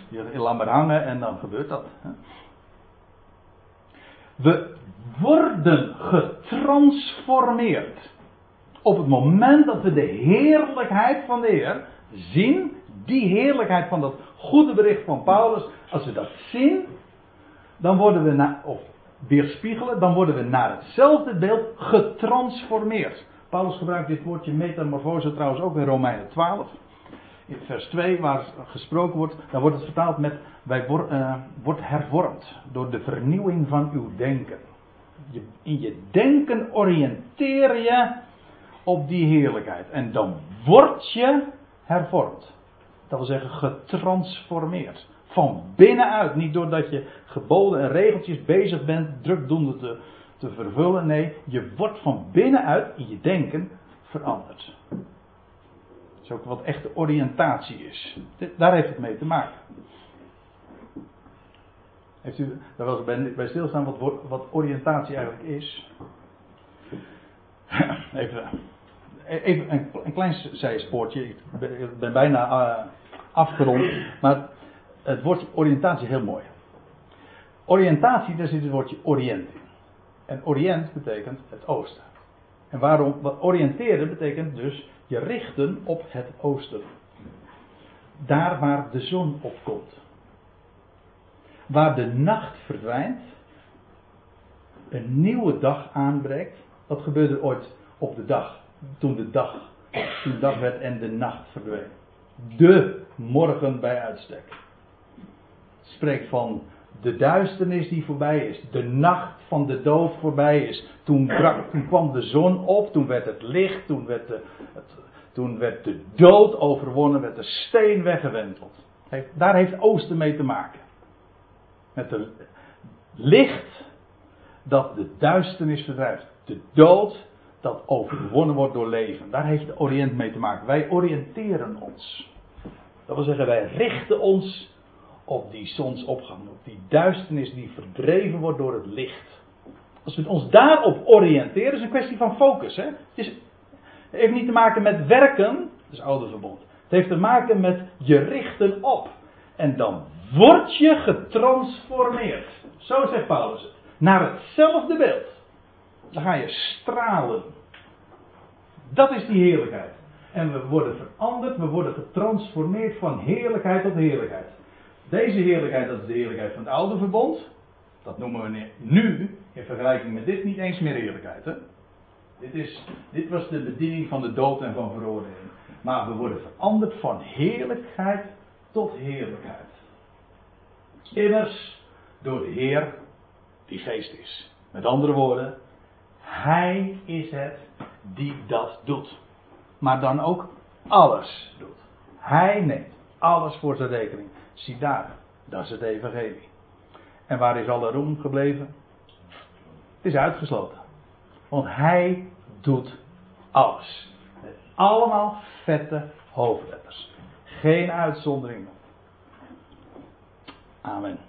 Je laat maar hangen en dan gebeurt dat. We worden getransformeerd. Op het moment dat we de heerlijkheid van de Heer zien, die heerlijkheid van dat goede bericht van Paulus, als we dat zien, dan worden we naar, of weerspiegelen, dan worden we naar hetzelfde beeld getransformeerd. Paulus gebruikt dit woordje metamorfose trouwens ook in Romeinen 12 in vers 2, waar gesproken wordt, dan wordt het vertaald met: wij uh, wordt hervormd door de vernieuwing van uw denken. Je, in je denken oriënteer je op die heerlijkheid. En dan word je hervormd. Dat wil zeggen getransformeerd. Van binnenuit. Niet doordat je geboden en regeltjes bezig bent, drukdoende te, te vervullen. Nee, je wordt van binnenuit in je denken veranderd is ook wat echte oriëntatie is. Daar heeft het mee te maken. Heeft u daar wel eens bij stilstaan wat, wat oriëntatie eigenlijk is? Even, even een, een klein zijspoortje. Ik ben, bijna uh, afgerond. Maar het woordje oriëntatie heel mooi. Oriëntatie, daar zit het woordje oriënt in. En oriënt betekent het oosten. En waarom? Wat oriënteren betekent dus je richten op het oosten. Daar waar de zon opkomt. Waar de nacht verdwijnt, een nieuwe dag aanbreekt. Wat gebeurde ooit op de dag? Toen de dag, toen de dag werd en de nacht verdween. De morgen bij uitstek. Spreekt van de duisternis die voorbij is, de nacht van de dood voorbij is. Toen, brak, kwam de zon op, toen werd het licht, toen werd de, het, toen werd de dood overwonnen, werd de steen weggewenteld. Daar heeft Oosten mee te maken. Met het licht dat de duisternis verdrijft. De dood dat overwonnen wordt door leven. Daar heeft de Oriënt mee te maken. Wij oriënteren ons. Dat wil zeggen, wij richten ons op die zonsopgang, op die duisternis die verdreven wordt door het licht. Als we ons daarop oriënteren, is een kwestie van focus. Hè? Het, is, heeft niet te maken met werken, dat is oude verbond. Het heeft te maken met je richten op. En dan word je getransformeerd. Zo zegt Paulus het. Naar hetzelfde beeld. Dan ga je stralen. Dat is die heerlijkheid. En we worden veranderd, we worden getransformeerd van heerlijkheid tot heerlijkheid. Deze heerlijkheid, dat is de heerlijkheid van het oude verbond. Dat noemen we nu, in vergelijking met dit, niet eens meer heerlijkheid. Hè? Dit, is, dit was de bediening van de dood en van veroordeling. maar we worden veranderd van heerlijkheid tot heerlijkheid. Immers door de Heer die geest is. Met andere woorden, Hij is het die dat doet. Maar dan ook alles doet. Hij neemt alles voor zijn rekening. Zie daar, dat is het evangelie. En waar is alle roem gebleven? Het is uitgesloten. Want hij doet alles. Met allemaal vette hoofdletters. Geen uitzonderingen. Amen.